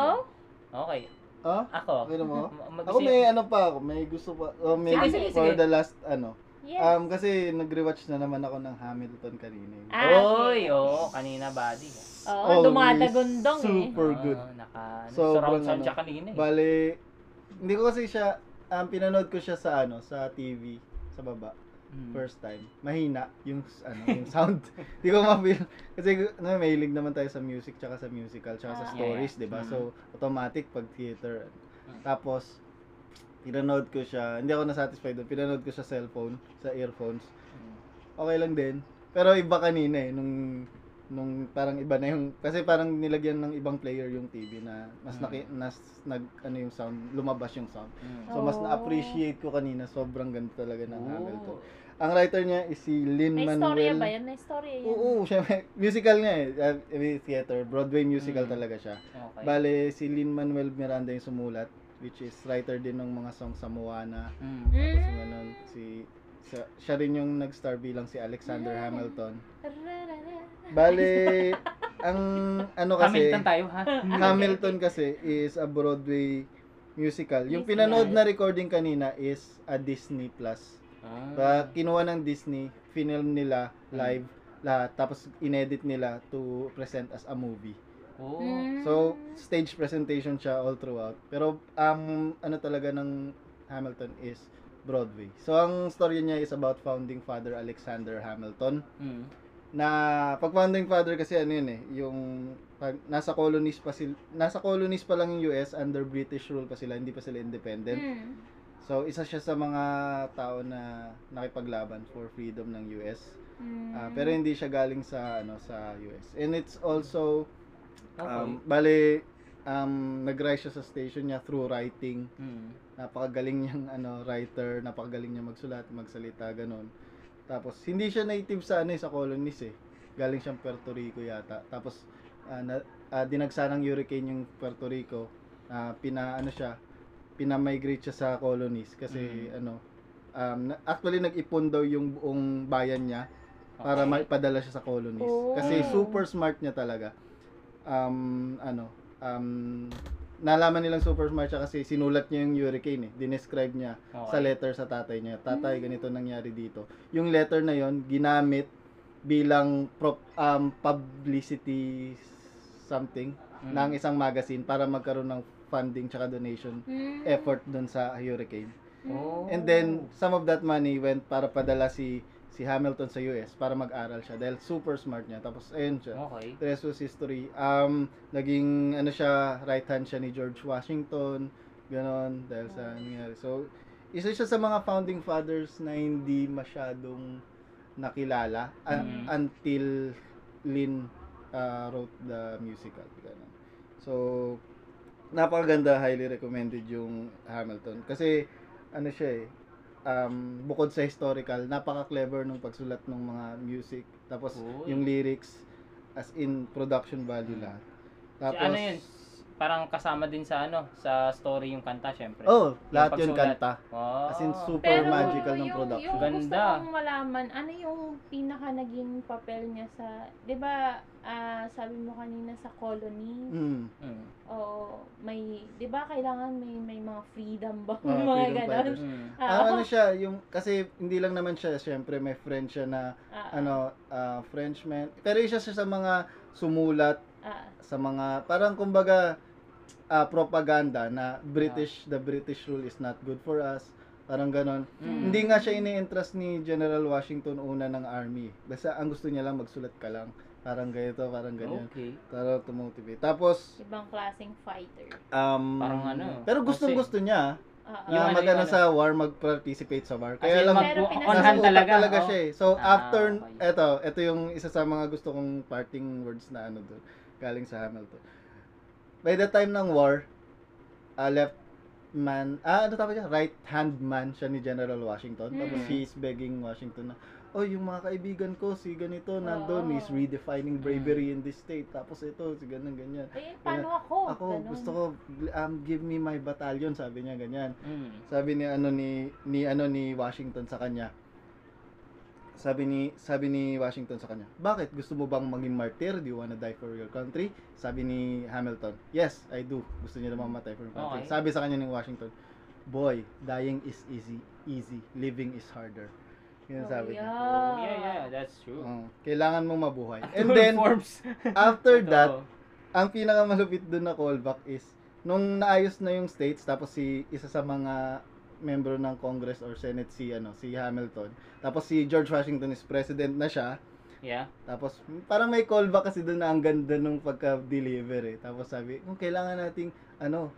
Okay. Ah? Ako. Na mo? *laughs* Mag- Ako may ano pa ako, may gusto pa, oh, may Sige, sige, for sige. the last ano. yes. Um, kasi nag-rewatch na naman ako ng Hamilton kanina. eh. Ah, Oy, okay. oo, kanina body. Oo, Always dumadagundong eh. Super good. Oo, naka ano, Sobrang surround sound ano, siya kanina eh. Bale, hindi ko kasi siya, um, pinanood ko siya sa ano, sa TV, sa baba, Mm. first time. Mahina yung, ano, yung sound. *laughs* Hindi ko ma-feel. Kasi, ano, mahilig naman tayo sa music, tsaka sa musical, tsaka sa Ah. stories, Yeah. di ba? Mm. So, automatic pag theater. Mm. Tapos, pinanood ko siya, hindi ako na-satisfied doon, pinanood ko sa cellphone, sa earphones. Mm. Okay lang din. Pero iba kanina eh, nung nung parang iba na yung kasi parang nilagyan ng ibang player yung TV na mas Mm. naki, nas, nag ano yung sound lumabas yung sound Mm. so mas Oh. na-appreciate ko kanina sobrang ganda talaga ng Oo. Hamilton ang writer niya is si Lin May Manuel storya ba yan? May storya yan. oo syempre *laughs* musical nga eh uh, theater Broadway musical Mm. talaga siya Okay. bale si Lin Manuel Miranda yung sumulat which is writer din ng mga songs sa Moana Mm. tapos Mm. yung si siya, siya rin yung nag-star bilang si Alexander Hamilton. Bale, *laughs* ang ano kasi, Hamilton tayo ha. *laughs* Hamilton kasi is a Broadway musical. Yung pinanood na recording kanina is a Disney Plus. Ah. Ba, kinuha ng Disney, film nila live lahat tapos inedit nila to present as a movie. Oo. Mm. So, stage presentation siya all throughout. Pero um ano talaga ng Hamilton is Broadway. So, ang story niya is about founding father Alexander Hamilton Mm. na pag founding father kasi ano yun eh, yung pag nasa colonies pa sila, nasa colonies pa lang yung US under British rule pa sila, hindi pa sila independent. Mm. So isa siya sa mga tao na nakipaglaban for freedom ng US. Mm. Ah, pero hindi siya galing sa ano sa US. And it's also Okay. um bale um nag-rise siya sa station niya through writing. Mm. Napakagaling niyang ano writer, napakagaling niya magsulat, magsalita ganun. Tapos hindi siya native sa ano eh, sa colonies eh. Galing siyang Puerto Rico yata. Tapos ah, na, ah, dinagsa ng hurricane yung Puerto Rico. Ah, pina ano siya, pina-migrate siya sa colonies kasi Mm. ano um, actually nag-ipon daw yung buong bayan niya para Okay. maipadala siya sa colonies. Oh. Kasi super smart niya talaga. Um, ano, um, nalaman nilang super smart siya kasi sinulat niya yung hurricane eh. Dinescribe niya Okay. sa letter sa tatay niya. Tatay, ganito nangyari dito. Yung letter na yon ginamit bilang prop, um, publicity something Mm. ng isang magazine para magkaroon ng funding tsaka donation Hmm. effort dun sa hurricane. Oh. And then, some of that money went para padala si si Hamilton sa US para mag-aral siya dahil super smart niya. Tapos, ayun siya. Okay. The rest was history. Um, naging, ano siya, right hand siya ni George Washington. Ganon, dahil sa nangyari. So, isa siya sa mga founding fathers na hindi masyadong nakilala un- Mhm. until Lin uh, wrote the musical. Ganon. So, napakaganda, highly recommended yung Hamilton. Kasi, ano siya eh, um, bukod sa historical, napaka-clever nung pagsulat ng mga music. Tapos, Uy. yung lyrics, as in production value lahat. Tapos, si ano yun? Parang kasama din sa ano, sa story yung kanta, syempre. Oh, lahat yun pagsulat. kanta. Wow. As in, super Pero magical ng yung, production. yung gusto Ganda. kong malaman, ano yung pinaka naging papel niya sa, di ba, ah, sabi mo kanina sa colony, Mm. Mm. o may, di ba kailangan may may mga freedom ba? Ah, mga freedom ganon. fighters. Mm. Ah, Ah, ano siya, yung, kasi hindi lang naman siya, syempre may friend siya na, ah, ano, ah, Frenchman. Pero isa siya sa mga sumulat ah, sa mga, parang kumbaga, ah, propaganda na British, the British rule is not good for us. Parang ganon. Mm. Hindi nga siya ini-entrust ni General Washington una ng army. Basta ang gusto niya lang magsulat ka lang. Parang ganito, parang ganyan. Okay. Para tumotivate. Tapos, ibang klaseng fighter. um, Parang ano, Pero gustong gusto niya Yung na ano, mag-ano yung sa war, mag-participate sa war. Kasi Kaya lang, mag on hand talaga. talaga oh. siya eh. So, Ah, after, okay. eto, eto yung isa sa mga gusto kong parting words na ano doon, galing sa Hamilton. By the time ng war, uh, left man, ah, ano tawag niya? Right hand man siya ni General Washington. Tapos Mm. he is begging Washington na, oh, yung mga kaibigan ko, si ganito, nandun, Oo. he's redefining bravery in this state. Tapos ito, si ganun, ganyan. eh, paano ako? Ako, Ganon. gusto ko, um, give me my battalion, sabi niya, ganyan Mm. sabi ni ano ni ni ano ni Washington sa kanya. Sabi ni sabi ni Washington sa kanya, "Bakit gusto mo bang maging martyr? Do you wanna die for your country?" Sabi ni Hamilton, "Yes, I do. Gusto niya naman mamatay for your country." Okay. Sabi sa kanya ni Washington, "Boy, dying is easy, easy. Living is harder." Yun Oh, sabi niya. yeah. Oh, yeah, yeah, that's true. Oo. kailangan mong mabuhay. *laughs* And then after that, ang pinakamalupit doon na callback is nung naayos na yung states tapos si isa sa mga membro ng Congress or Senate si ano si Hamilton tapos si George Washington is president na siya Yeah. tapos parang may callback kasi doon na ang ganda nung pagka-deliver eh tapos sabi kung kailangan nating ano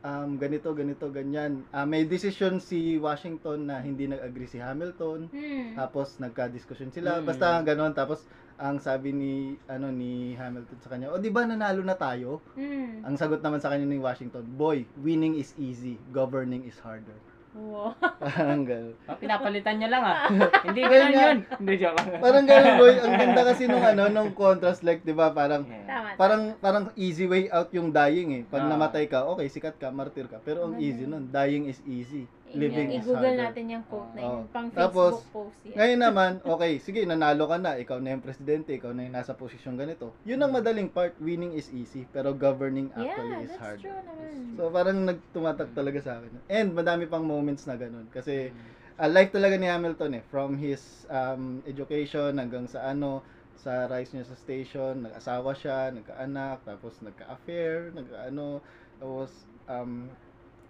um, ganito ganito ganyan Ah, may decision si Washington na hindi nag-agree si Hamilton Hmm. tapos nagka-discussion sila. Mm. Basta ganoon tapos ang sabi ni ano ni Hamilton sa kanya, "O di ba nanalo na tayo?" Hmm. Ang sagot naman sa kanya ni Washington, "Boy, winning is easy, governing is harder." Wow. *laughs* Parang gano'n. Pinapalitan niya lang ah. *laughs* Hindi ganun nga. yun. Hindi, joke lang. Parang gano'n, boy. Ang ganda kasi nung ano, nung contrast like, 'di ba? Parang Yeah. Tama. parang parang easy way out yung dying eh. Pag Ah. namatay ka, okay, sikat ka, martyr ka. Pero ang easy nun, dying is easy, living is I-google harder. natin yung quote na yun. Pang Tapos, Facebook post yan. Ngayon naman, *laughs* okay, sige, nanalo ka na, ikaw na yung presidente, ikaw na yung nasa posisyon ganito. Yun ang madaling part, winning is easy, pero governing yeah, actually is that's hard. true naman. So parang nagtumatak talaga sa akin. And madami pang moments na ganun. Kasi uh, life talaga ni Hamilton eh, from his um, education hanggang sa ano, sa rise niya sa station, nag-asawa siya, nagkaanak, tapos nagka-affair, nagka-ano, tapos um,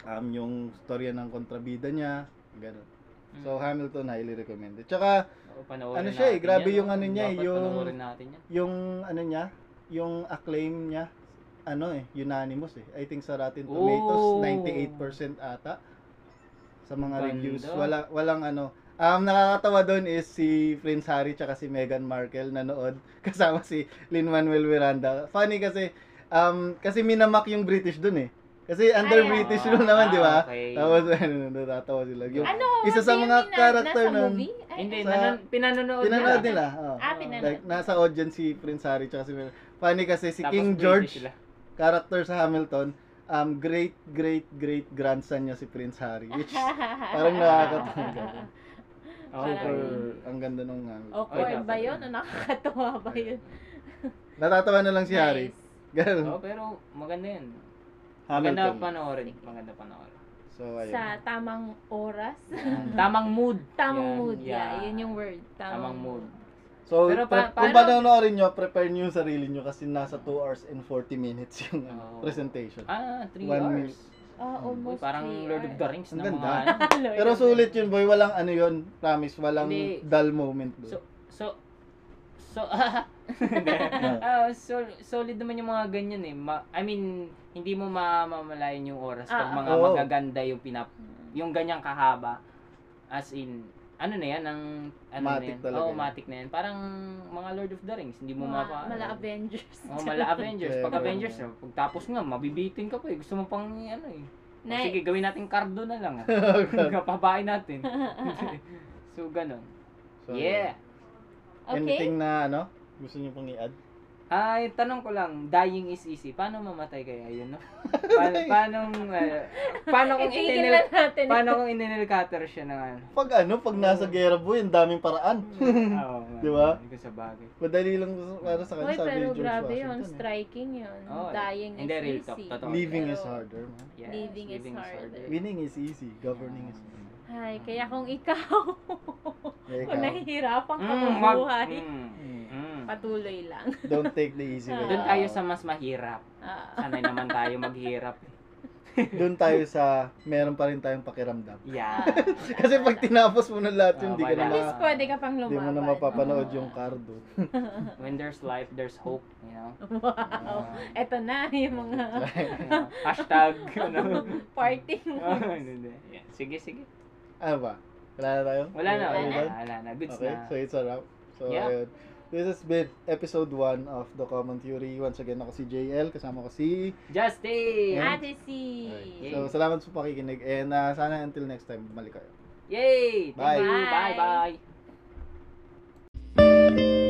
um, yung storya ng kontrabida niya, ganun. So Mm. Hamilton highly recommended. Tsaka panoorin ano siya eh, grabe yan, yung ano niya eh, Dapat yung- natin yan. yung ano niya, yung acclaim niya, ano eh, unanimous eh. I think sa Rotten Tomatoes, Oh. 98% ata sa mga Ganda. reviews. Wala walang ano. Um, nakakatawa doon is si Prince Harry tsaka si Meghan Markle nanood *laughs* kasama si Lin-Manuel Miranda. Funny kasi um kasi minamak yung British doon eh. Kasi under Ay, British rule naman, di ba? Ah, okay. Tapos *laughs* ano, natatawa sila. Yung, Ano? isa sa hindi mga na- character nasa nun. movie? Ay, Hindi, Sa- nanon, pinanonood Pinanood nila. nila. Oh. Ah, pinanood. Like, nasa audience si Prince Harry tsaka si Mel. Funny kasi si Tapos King George, sila. character sa Hamilton, um, great, great, great grandson niya si Prince Harry. Which, *laughs* parang nakakatawa. *laughs* Super, Okay. ang ganda nung Hamilton. Awkward Ay, ba yun? O nakakatawa ba yun? Natatawa na lang si Harry. Nice. Ganun. Oo, pero maganda yan. Maganda Hamilton. panoorin. Maganda panoorin. So, ayun. Sa tamang oras. *laughs* Tamang mood. tamang Yan, mood. Yeah. yeah. yun yung word. Tamang, Tamang mood. So, Pero pre- pa- kung paano- panonoorin nyo, prepare nyo yung sarili nyo kasi nasa 2 hours and 40 minutes yung ano, Oo. presentation. Ah, 3 One hours. minute. Ah, Uy, almost parang three Lord of the hours. Rings Ang na ganda. mga *laughs* ano. Lord Pero of the sulit yun, boy. Walang ano yun. Promise. Walang Hindi. dull moment doon. So, so, so, *laughs* Hindi. Ah, sol- solid naman yung mga ganyan eh. Ma- I mean, hindi mo mamamalayan yung oras pag Ah, mga oo. magaganda yung pinap yung ganyang kahaba. As in, ano na yan, ang, ano Matic na yan. talaga Oo, yan. matic na yan. Parang mga Lord of the Rings, hindi mo Ma- mapa... mala Avengers. *laughs* Oh, mala Avengers. Pag ganun Avengers, yan. pag tapos nga, mabibitin ka pa eh. Gusto mo pang, ano eh. O, Nice. Sige, gawin natin cardo na lang. ah. *laughs* Pabain natin. so, ganun. So, yeah. Okay. Anything na ano? Gusto nyo pang i-add? Ay, tanong ko lang, dying is easy. Paano mamatay kaya yun, no? *laughs* paano, paano, uh, paano kung Itigil na natin. paano kung ininil cutter siya ng ano? Pag ano, pag nasa gera boy, ang daming paraan. *laughs* Oo, *laughs* nga. Di ba? Hindi ko sa bagay. Madali lang para sa Uy, kanya, sabi pero ni George grabe yun. Washington. eh. Striking yun. Oo, Dying hindi, is easy. totoo. Living is harder, man. Yes, Living is harder. Winning is easy. Governing is Ay, kaya kung ikaw, Yeah, *laughs* kung ikaw. nahihirapan ka Mm, wag- mabuhay, mm, Mm. mm. patuloy lang. *laughs* Don't take the easy way. Doon tayo sa mas mahirap. Ah. Sanay naman tayo maghirap. *laughs* Doon tayo sa meron pa rin tayong pakiramdam. Yeah. Kasi pag tinapos mo na lahat yun, Ah, di ka wala. na At least pwede ka pang di lumaban. mo na mapapanood yung cardo. When there's life, there's hope. You know? Wow. Eto na yung mga. Hashtag, ano. parting Oh, hindi. Yeah. Sige, sige. Ano ba? Wala na tayo? Wala na, wala we na. Wala na. Goods Okay, na. so it's a wrap. So, Yeah. ayun. This has been episode 1 of The Common Theory. Once again, ako si JL, kasama ko si... Justin! Ate C. Okay. So, salamat sa pakikinig. And uh, sana until next time, bumalik kayo. Yay! Bye. you. Bye. Bye-bye.